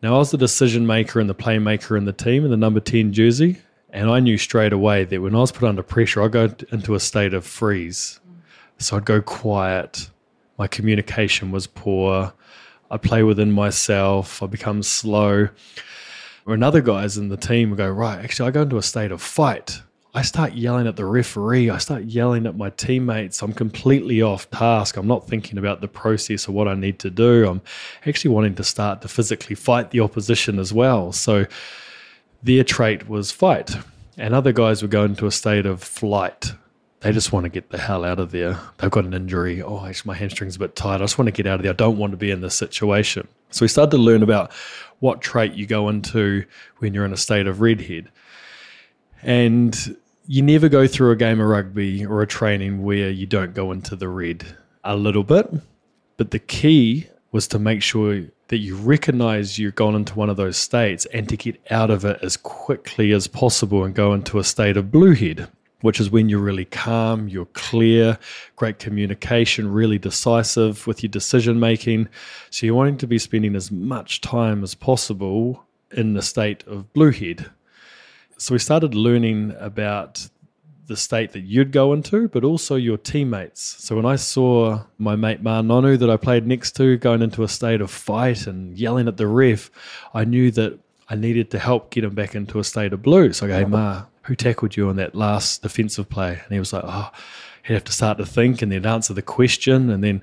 Now, I was the decision maker and the playmaker in the team in the number 10 jersey. And I knew straight away that when I was put under pressure, I'd go into a state of freeze. So I'd go quiet. My communication was poor. I'd play within myself. I'd become slow. Or another guys in the team go, right, actually, I go into a state of fight. I start yelling at the referee. I start yelling at my teammates. I'm completely off task. I'm not thinking about the process or what I need to do. I'm actually wanting to start to physically fight the opposition as well. So, their trait was fight, and other guys would go into a state of flight. they just want to get the hell out of there. They've got an injury. Oh, actually, my hamstring's a bit tight. I just want to get out of there. I don't want to be in this situation. So we started to learn about what trait you go into when you're in a state of redhead. And you never go through a game of rugby or a training where you don't go into the red a little bit. But the key was to make sure that you recognize you've gone into one of those states and to get out of it as quickly as possible and go into a state of blue head, which is when you're really calm, you're clear, great communication, really decisive with your decision making. So you're wanting to be spending as much time as possible in the state of blue head. So we started learning about the state that you'd go into, but also your teammates. So when I saw my mate Ma'a Nonu that I played next to going into a state of fight and yelling at the ref, I knew that I needed to help get him back into a state of blue. So I go, hey, Ma'a, who tackled you on that last defensive play? And he was like, oh, he'd have to start to think and then answer the question. And then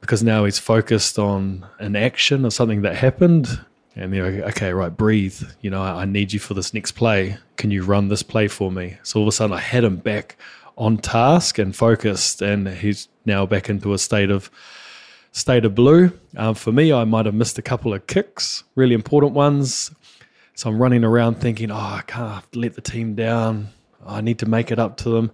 because now he's focused on an action or something that happened, and they're like, okay, right, breathe. You know, I, I need you for this next play. Can you run this play for me? So all of a sudden, I had him back on task and focused, and he's now back into a state of state of blue. Um, for me, I might have missed a couple of kicks, really important ones. So I'm running around thinking, oh, I can't let the team down. I need to make it up to them.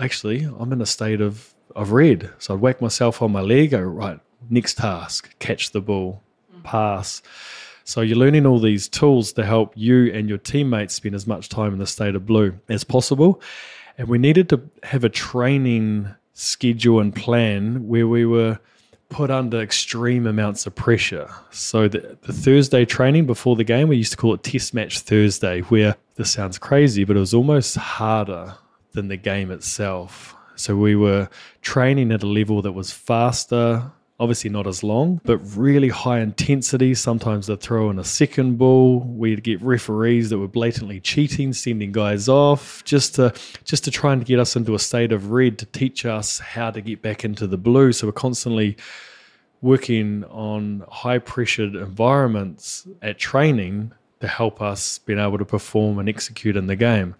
Actually, I'm in a state of, of red. So I'd whack myself on my leg, go, right, next task, catch the ball, pass. So you're learning all these tools to help you and your teammates spend as much time in the state of blue as possible. And we needed to have a training schedule and plan where we were put under extreme amounts of pressure. So the, the, Thursday training before the game, we used to call it Test Match Thursday, where this sounds crazy, but it was almost harder than the game itself. So we were training at a level that was faster, obviously not as long, but really high intensity. Sometimes they'd throw in a second ball. We'd get referees that were blatantly cheating, sending guys off, just to just to try and get us into a state of red to teach us how to get back into the blue. So we're constantly working on high pressured environments at training to help us being able to perform and execute in the game.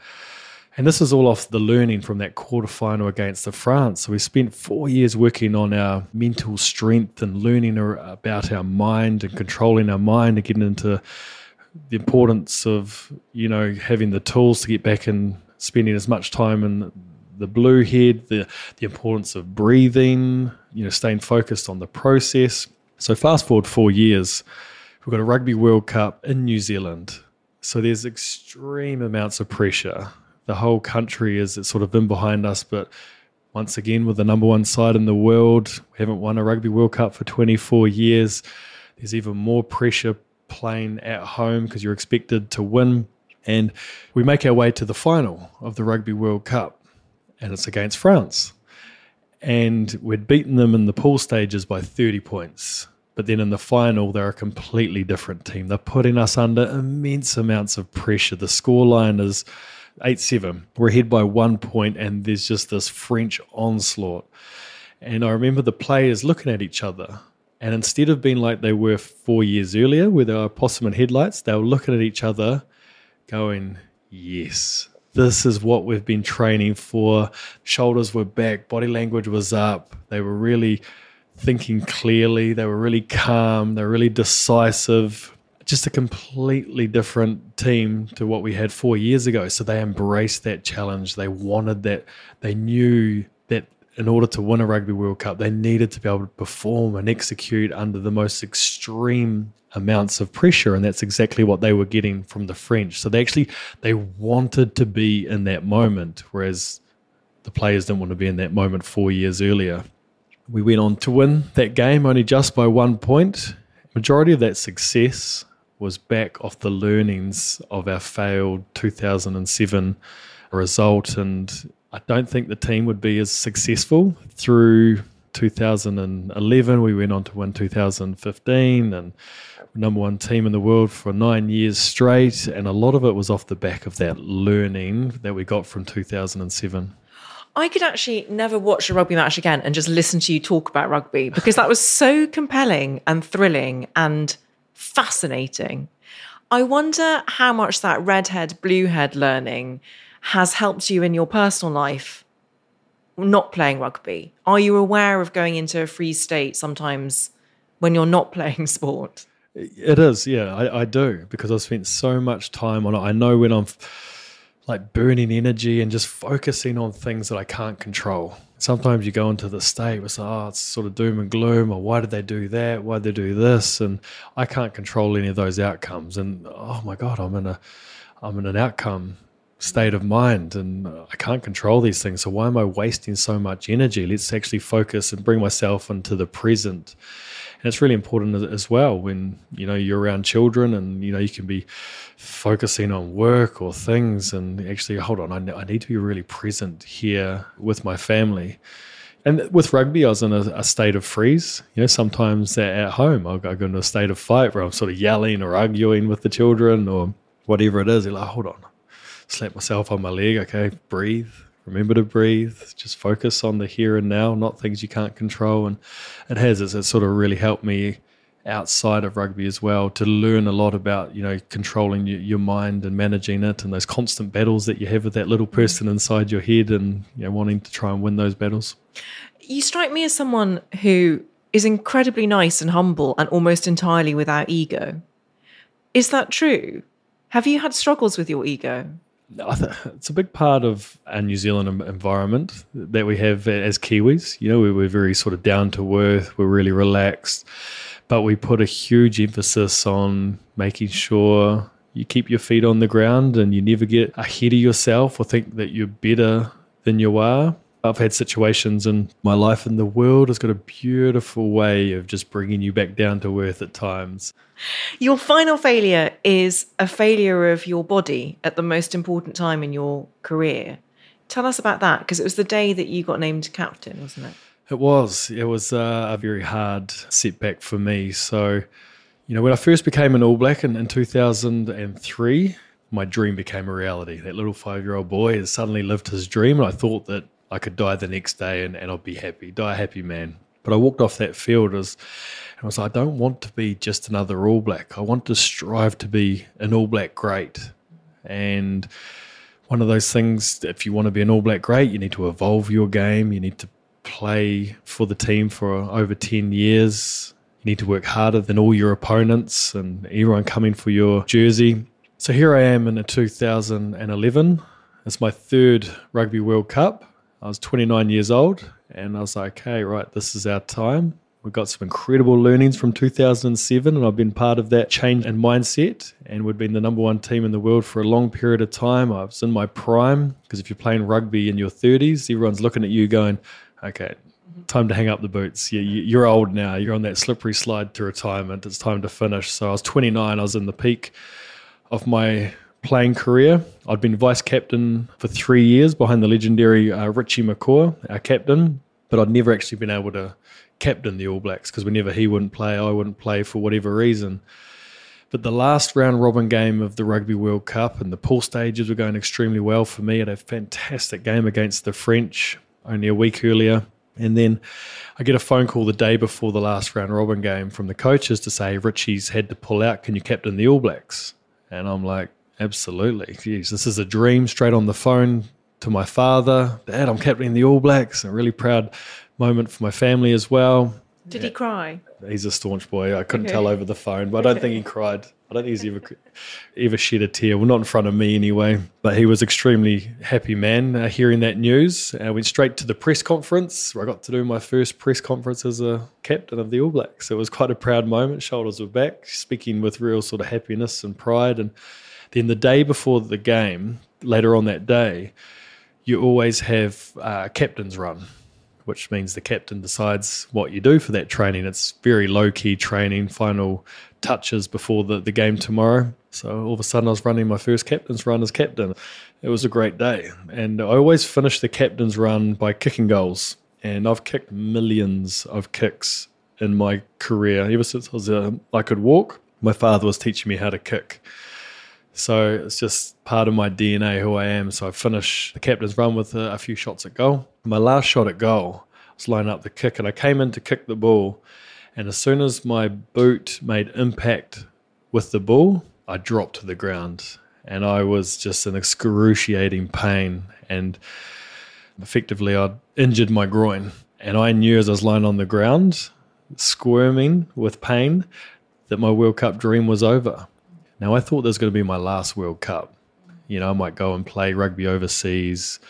And this is all off the learning from that quarterfinal against the France. So we spent four years working on our mental strength and learning about our mind and controlling our mind and getting into the importance of, you know, having the tools to get back and spending as much time in the blue head, the, the importance of breathing, you know, staying focused on the process. So fast forward four years, we've got a Rugby World Cup in New Zealand. So there's extreme amounts of pressure the whole country is sort of been behind us. But once again, with the number one side in the world, we haven't won a Rugby World Cup for 24 years. There's even more pressure playing at home because you're expected to win. And we make our way to the final of the Rugby World Cup, and it's against France. And we'd beaten them in the pool stages by 30 points. But then in the final, they're a completely different team. They're putting us under immense amounts of pressure. The scoreline is 8 7. We're ahead by one point, and there's just this French onslaught. And I remember the players looking at each other. And instead of being like they were four years earlier, where they were possum and headlights, they were looking at each other going, Yes, this is what we've been training for. Shoulders were back, body language was up. They were really thinking clearly, they were really calm, they were really decisive just a completely different team to what we had four years ago. So they embraced that challenge. They wanted that. They knew that in order to win a Rugby World Cup, they needed to be able to perform and execute under the most extreme amounts of pressure and that's exactly what they were getting from the french so they actually they wanted to be in that moment whereas the players didn't want to be in that moment four years earlier we went on to win that game only just by one point majority of that success was back off the learnings of our failed 2007 result. And I don't think the team would be as successful through 2011. We went on to win 2015 and number one team in the world for nine years straight. And a lot of it was off the back of that learning that we got from 2007. I could actually never watch a rugby match again and just listen to you talk about rugby because that was so compelling and thrilling and fascinating. I wonder how much that redhead, bluehead learning has helped you in your personal life not playing rugby? Are you aware of going into a free state sometimes when you're not [laughs] playing sport? It is, yeah, I, I do because I've spent so much time on it. I know when I'm like burning energy and just focusing on things that I can't control. Sometimes you go into the state where oh, it's sort of doom and gloom, or why did they do that? Why did they do this? And I can't control any of those outcomes. And oh my God, I'm in a, I'm in an outcome state of mind and I can't control these things. So why am I wasting so much energy? Let's actually focus and bring myself into the present and it's really important as well when you know you're around children and you know you can be focusing on work or things and actually hold on I, I need to be really present here with my family and with rugby, I was in a, a, state of freeze. You know, sometimes at home, I'll go into a state of fight where I'm sort of yelling or arguing with the children or whatever it is. You're like, hold on, slap myself on my leg. Okay, breathe, remember to breathe, just focus on the here and now, not things you can't control. And it has, it's, it's sort of really helped me outside of rugby as well to learn a lot about you know controlling your, your, mind and managing it and those constant battles that you have with that little mm. person inside your head and you know wanting to try and win those battles you strike me as someone who is incredibly nice and humble and almost entirely without ego is that true have you had struggles with your ego it's a big part of our New Zealand environment that we have as Kiwis. You know, we're very sort of down to earth, we're really relaxed, but we put a huge emphasis on making sure you keep your feet on the ground and you never get ahead of yourself or think that you're better than you are. I've had situations in my life, and the world has got a beautiful way of just bringing you back down to earth at times. Your final failure is a failure of your body at the most important time in your career. Tell us about that because it was the day that you got named captain, wasn't it? It was. It was uh, a very hard setback for me. So, you know, when I first became an All Black in, in 2003, my dream became a reality. That little five year old boy has suddenly lived his dream. And I thought that I could die the next day and, and I'll be happy, die a happy man. But I walked off that field as and I was like, I don't want to be just another All Black. I want to strive to be an All Black great. And one of those things, if you want to be an All Black great, you need to evolve your game. You need to play for the team for over 10 years. You need to work harder than all your opponents and everyone coming for your jersey. So here I am in a 2011. It's my third Rugby World Cup. I was 29 years old and I was like, okay, right, this is our time. We've got some incredible learnings from 2007, and I've been part of that change and mindset. And we'd been the number one team in the world for a long period of time. I was in my prime because if you're playing rugby in your 30s, everyone's looking at you going, okay, time to hang up the boots. You're old now. You're on that slippery slide to retirement. It's time to finish. So I was 29. I was in the peak of my playing career. I'd been vice captain for three years behind the legendary uh, Richie McCaw, our captain, but I'd never actually been able to captain the All Blacks because whenever he wouldn't play, I wouldn't play for whatever reason. But the last round robin game of the Rugby World Cup and the pool stages were going extremely well for me. I had a fantastic game against the French only a week earlier. And then I get a phone call the day before the last round robin game from the coaches to say, Richie's had to pull out. Can you captain the All Blacks? And I'm like, Absolutely. Jeez, this is a dream straight on the phone to my father. Dad, I'm captaining the All Blacks. A really proud moment for my family as well. Did yeah. he cry? He's a staunch boy. I couldn't okay. tell over the phone, but I don't think he cried. I don't think he's ever ever shed a tear. Well, not in front of me anyway. But he was extremely happy man uh, hearing that news. I went straight to the press conference where I got to do my first press conference as a captain of the All Blacks. It was quite a proud moment. Shoulders were back, speaking with real sort of happiness and pride and then the day before the game, later on that day, you always have a captain's run, which means the captain decides what you do for that training. It's very low key training, final touches before the, the game tomorrow. So all of a sudden, I was running my first captain's run as captain. It was a great day. And I always finish the captain's run by kicking goals. And I've kicked millions of kicks in my career. Ever since I, was, uh, I could walk, my father was teaching me how to kick. So it's just part of my DNA, who I am. So I finish the captain's run with a, a few shots at goal. My last shot at goal was lining up the kick, and I came in to kick the ball. And as soon as my boot made impact with the ball, I dropped to the ground. And I was just in excruciating pain. And effectively I'd injured my groin. And I knew as I was lying on the ground, squirming with pain, that my World Cup dream was over. Now, I thought this was going to be my last World Cup. You know, I might go and play rugby overseas.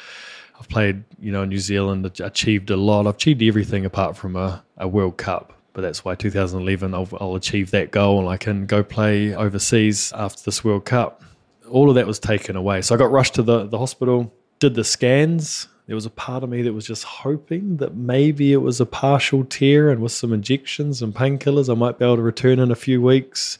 I've played, you know, New Zealand, achieved a lot. I've achieved everything apart from a, a World Cup. But that's why 2011, I'll, I'll achieve that goal and I can go play overseas after this World Cup. All of that was taken away. So I got rushed to the, the hospital, did the scans, there was a part of me that was just hoping that maybe it was a partial tear and with some injections and painkillers, I might be able to return in a few weeks.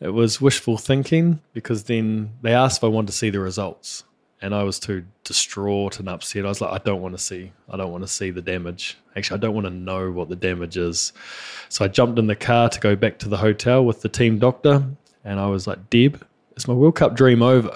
It was wishful thinking because then they asked if I wanted to see the results. And I was too distraught and upset. I was like, I don't want to see. I don't want to see the damage. Actually, I don't want to know what the damage is. So I jumped in the car to go back to the hotel with the team doctor. And I was like, Deb, is my World Cup dream over?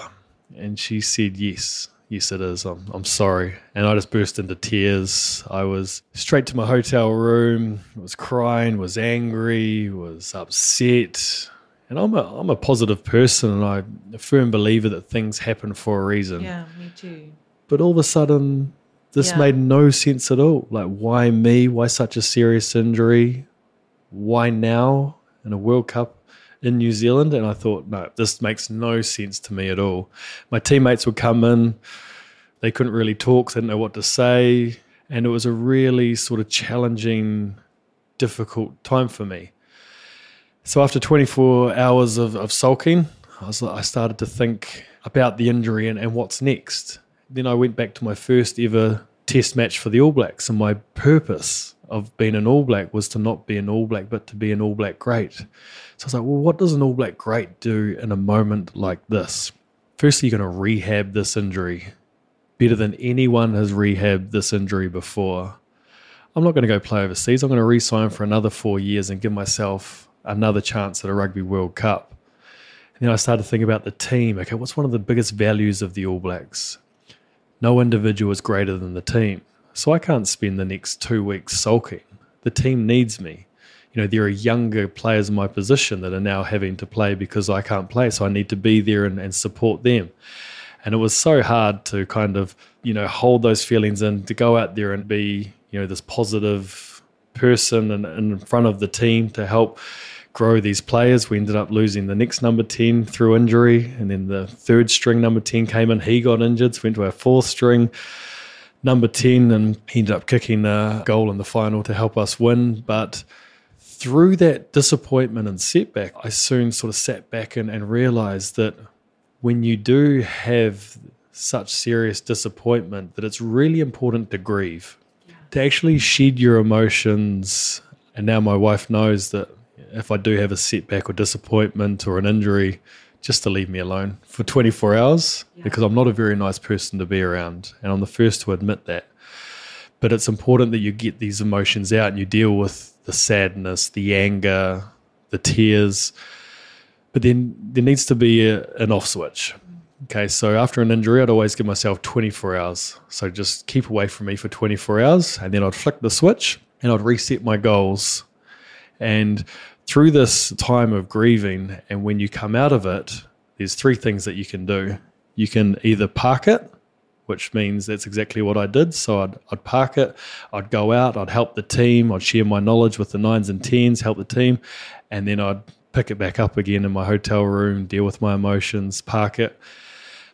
And she said, Yes yes, it is. I'm, I'm sorry. And I just burst into tears. I was straight to my hotel room, was crying, was angry, was upset. And I'm a, I'm a positive person and I'm a firm believer that things happen for a reason. Yeah, me too. But all of a sudden, this Yeah. made no sense at all. Like, why me? Why such a serious injury? Why now in a World Cup in New Zealand? And I thought, no, this makes no sense to me at all. My teammates would come in, they couldn't really talk, they didn't know what to say. And it was a really sort of challenging, difficult time for me. So after 24 hours of, of sulking, I, was, I started to think about the injury and, and what's next. Then I went back to my first ever test match for the All Blacks, and my purpose of being an All Black was to not be an All Black, but to be an All Black great. So I was like, well, what does an All Black great do in a moment like this? Firstly, you're going to rehab this injury better than anyone has rehabbed this injury before. I'm not going to go play overseas. I'm going to re sign for another four years and give myself another chance at a Rugby World Cup. And then I started to think about the team. Okay, what's one of the biggest values of the All Blacks? No individual is greater than the team. So I can't spend the next two weeks sulking. The team needs me. You know, there are younger players in my position that are now having to play because I can't play. So I need to be there and, and support them. And it was so hard to kind of, you know, hold those feelings and to go out there and be, you know, this positive person and in front of the team to help grow these players. We ended up losing the next number 10 through injury. And then the third string number 10 came in. He got injured. So went to our fourth string number 10 and he ended up kicking a goal in the final to help us win. But through that disappointment and setback, I soon sort of sat back and, and realized that when you do have such serious disappointment, that it's really important to grieve, to actually shed your emotions. And now my wife knows that if I do have a setback or disappointment or an injury, just to leave me alone for 24 hours because I'm not a very nice person to be around. And I'm the first to admit that. But it's important that you get these emotions out and you deal with the sadness, the anger, the tears. But then there needs to be a, an off switch. Okay, so after an injury, I'd always give myself 24 hours. So just keep away from me for 24 hours, and then I'd flick the switch and I'd reset my goals. And through this time of grieving, and when you come out of it, there's three things that you can do. You can either park it, which means that's exactly what I did. So I'd, I'd park it, I'd go out, I'd help the team, I'd share my knowledge with the nines and tens, help the team, and then I'd pick it back up again in my hotel room, deal with my emotions, park it.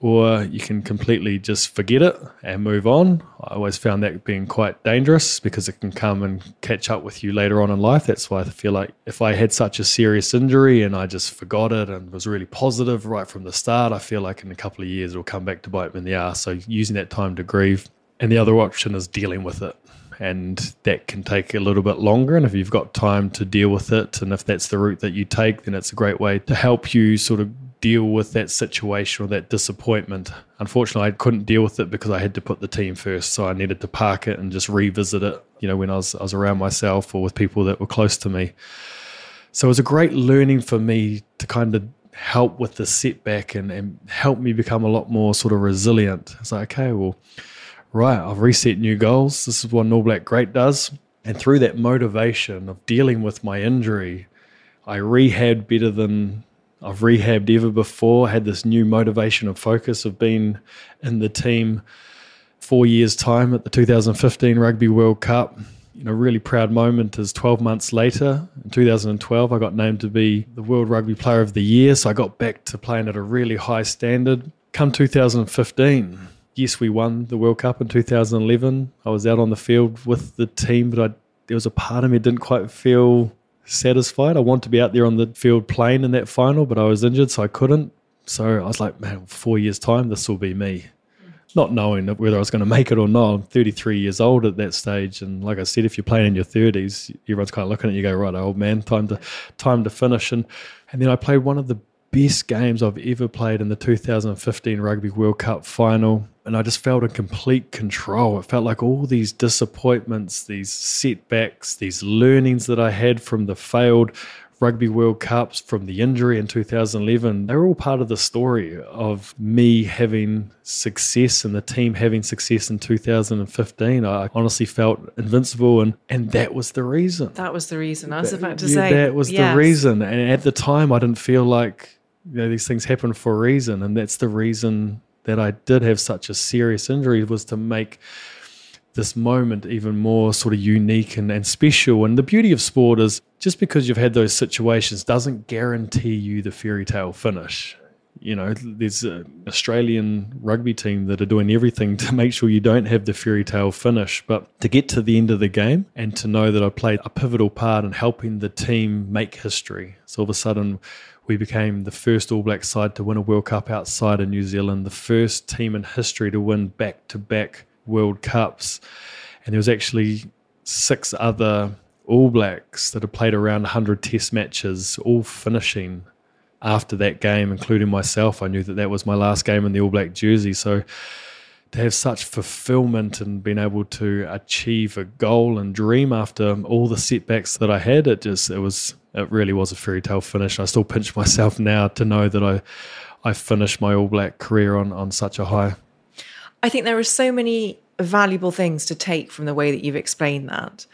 Or you can completely just forget it and move on. I always found that being quite dangerous because it can come and catch up with you later on in life. That's why I feel like if I had such a serious injury and I just forgot it and was really positive right from the start, I feel like in a couple of years it'll come back to bite me in the ass. So using that time to grieve. And the other option is dealing with it. And that can take a little bit longer. And if you've got time to deal with it, and if that's the route that you take, then it's a great way to help you sort of deal with that situation or that disappointment. Unfortunately, I couldn't deal with it because I had to put the team first. So I needed to park it and just revisit it, you know, when I was, I was around myself or with people that were close to me. So it was a great learning for me to kind of help with the setback and, and help me become a lot more sort of resilient. It's like, okay, well, right, I've reset new goals. This is what an All Black Great does. And through that motivation of dealing with my injury, I rehabbed better than I've rehabbed ever before. Had this new motivation of focus of being in the team four years' time at the 2015 Rugby World Cup. You know, really proud moment is 12 months later, in 2012, I got named to be the World Rugby Player of the Year. So I got back to playing at a really high standard. Come 2015, yes, we won the World Cup in 2011. I was out on the field with the team, but I, there was a part of me didn't quite feel satisfied. I want to be out there on the field playing in that final, but I was injured, so I couldn't. So I was like, man, four years' time, this will be me. Not knowing whether I was going to make it or not. I'm 33 years old at that stage, and like I said, if you're playing in your 30s, everyone's kind of looking at you, go, right, old man, time to time to finish. And and then I played one of the best games I've ever played in the 2015 Rugby World Cup final. And I just felt in complete control. It felt like all these disappointments, these setbacks, these learnings that I had from the failed Rugby World Cups, from the injury in 2011, they were all part of the story of me having success and the team having success in 2015. I honestly felt invincible, and, and that was the reason. That was the reason. I was That- about to yeah, say. That was yes. the reason. And at the time, I didn't feel like you know, these things happen for a reason. And that's the reason that I did have such a serious injury was to make this moment even more sort of unique and, and special. And the beauty of sport is just because you've had those situations doesn't guarantee you the fairy tale finish. You know, there's an Australian rugby team that are doing everything [laughs] to make sure you don't have the fairy tale finish. But to get to the end of the game and to know that I played a pivotal part in helping the team make history. So all of a sudden, we became the first All Black side to win a World Cup outside of New Zealand, the first team in history to win back to back World Cups. And there was actually six other All Blacks that had played around 100 test matches, all finishing after that game, including myself. I knew that that was my last game in the All Black jersey. So to have such fulfillment and being able to achieve a goal and dream after all the setbacks that I had, it just it was it really was a fairy tale finish. I still pinch [laughs] myself now to know that I I finished my All Black career on on such a high. I think there are so many valuable things to take from the way that you've explained that.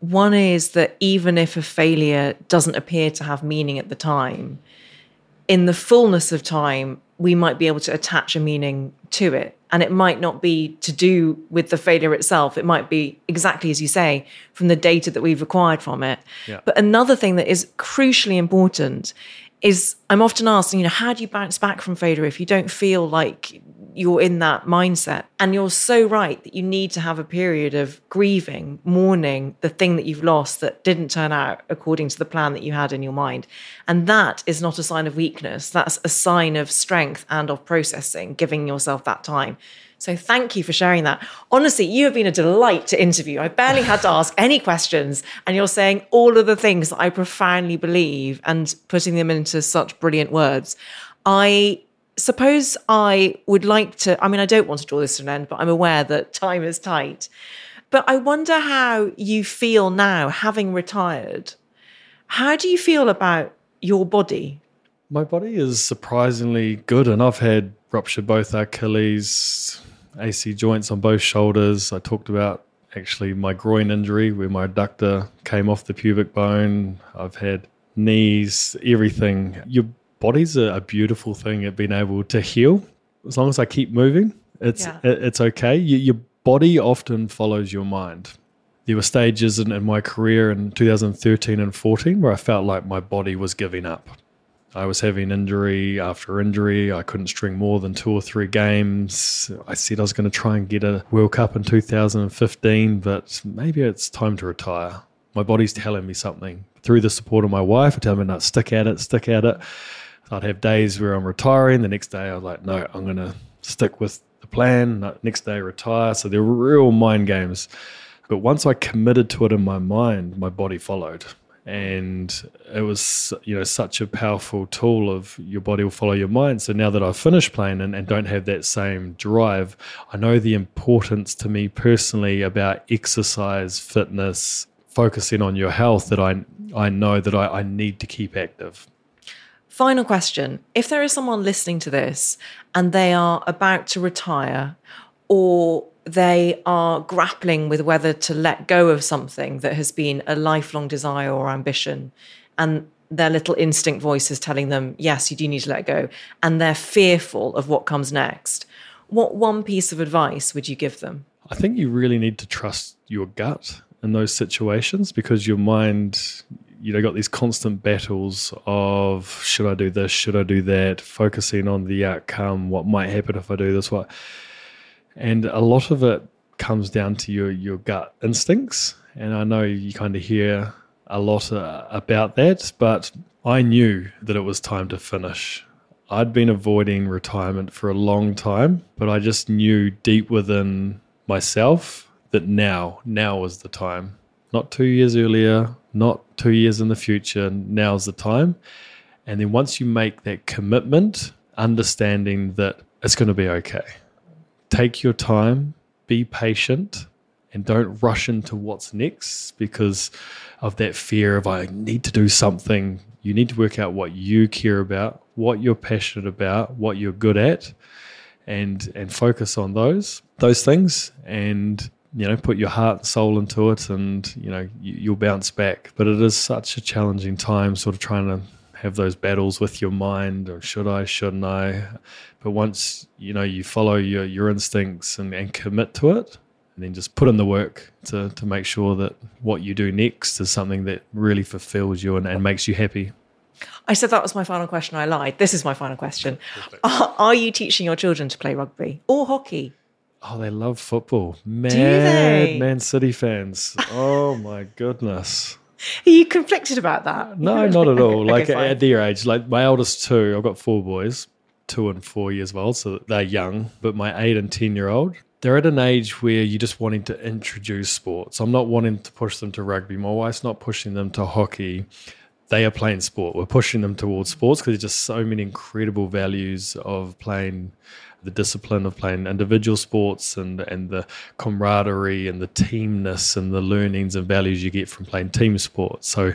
One is that even if a failure doesn't appear to have meaning at the time, in the fullness of time, we might be able to attach a meaning to it. And it might not be to do with the failure itself. It might be exactly as you say, from the data that we've acquired from it. Yeah. But another thing that is crucially important is I'm often asked, you know, how do you bounce back from failure if you don't feel like you're in that mindset? And you're so right that you need to have a period of grieving, mourning the thing that you've lost that didn't turn out according to the plan that you had in your mind. And that is not a sign of weakness. That's a sign of strength and of processing, giving yourself that time. So thank you for sharing that. Honestly, you have been a delight to interview. I barely had to ask any questions, and you're saying all of the things that I profoundly believe and putting them into such brilliant words. I suppose I would like to. I mean, I don't want to draw this to an end, but I'm aware that time is tight. But I wonder how you feel now, having retired. How do you feel about your body? My body is surprisingly good, and I've had ruptured both Achilles, AC joints on both shoulders. I talked about actually my groin injury where my adductor came off the pubic bone. I've had knees, everything. Your body's a, a beautiful thing at being able to heal. As long as I keep moving, it's Yeah. it, it's okay. You, your body often follows your mind. There were stages in, in my career in 2013 and 14 where I felt like my body was giving up. I was having injury after injury. I couldn't string more than two or three games. I said I was going to try and get a World Cup in 2015, but maybe it's time to retire. My body's telling me something. Through the support of my wife, I telling me, no, stick at it, stick at it. I'd have days where I'm retiring. The next day, I was like, no, I'm going to stick with the plan. Next day, retire. So they're real mind games. But once I committed to it in my mind, my body followed. And it was, you know, such a powerful tool of your body will follow your mind. So now that I've finished playing and, and don't have that same drive, I know the importance to me personally about exercise, fitness, focusing on your health that I I know that I, I need to keep active. Final question. If there is someone listening to this and they are about to retire or they are grappling with whether to let go of something that has been a lifelong desire or ambition, and their little instinct voice is telling them, yes, you do need to let go, and they're fearful of what comes next, What one piece of advice would you give them? I think you really need to trust your gut in those situations because your mind, you know, got these constant battles of should I do this, should I do that, focusing on the outcome, what might happen if I do this, what. And a lot of it comes down to your your gut instincts, and I know you kind of hear a lot uh, about that, but I knew that it was time to finish. I'd been avoiding retirement for a long time, but I just knew deep within myself that now, now was the time. Not two years earlier, not two years in the future, now's the time. And then once you make that commitment, understanding that it's going to be okay. Take your time, be patient, and don't rush into what's next because of that fear of I need to do something. You need to work out what you care about, what you're passionate about, what you're good at, and and focus on those those things and you know put your heart and soul into it and you know you, you'll bounce back but it is such a challenging time sort of trying to have those battles with your mind or should I shouldn't I but once you know you follow your your instincts and, and commit to it and then just put in the work to to make sure that what you do next is something that really fulfills you and, and makes you happy I said that was my final question. I lied. This is my final question. Are, are you teaching your children to play rugby or hockey? Oh, they love football. Mad? Man City fans. Oh my goodness. Are you conflicted about that? No, not at all. [laughs] Like fine. at their age, like my eldest two, I've got four boys, two and four years old, so they're young. But my eight and ten year old, they're at an age where you're just wanting to introduce sports. I'm not wanting to push them to rugby. My wife's not pushing them to hockey. They are playing sport. We're pushing them towards sports because there's just so many incredible values of playing the discipline of playing individual sports and and the camaraderie and the teamness and the learnings and values you get from playing team sports. So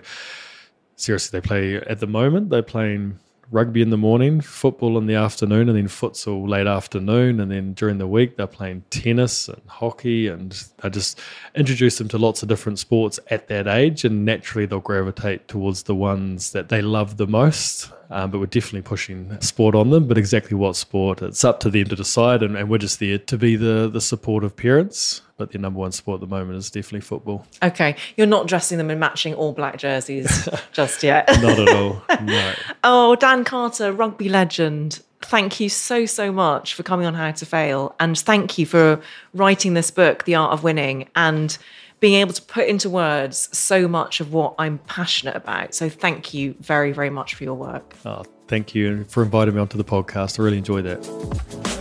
seriously, they play at the moment. They're playing rugby in the morning, football in the afternoon, and then futsal late afternoon. And then during the week, they're playing tennis and hockey. And I just introduce them to lots of different sports at that age. And naturally, they'll gravitate towards the ones that they love the most. Um, but we're definitely pushing sport on them. But exactly what sport, it's up to them to decide. And, and we're just there to be the, the supportive parents. But their number one sport at the moment is definitely football. Okay, you're not dressing them in matching all black jerseys [laughs] just yet. Not at all. [laughs] No. Oh, Dan Carter, rugby legend. Thank you so, so much for coming on How to Fail. And thank you for writing this book, The Art of Winning, and being able to put into words so much of what I'm passionate about. So thank you very, very much for your work. Oh, thank you for inviting me onto the podcast. I really enjoyed that.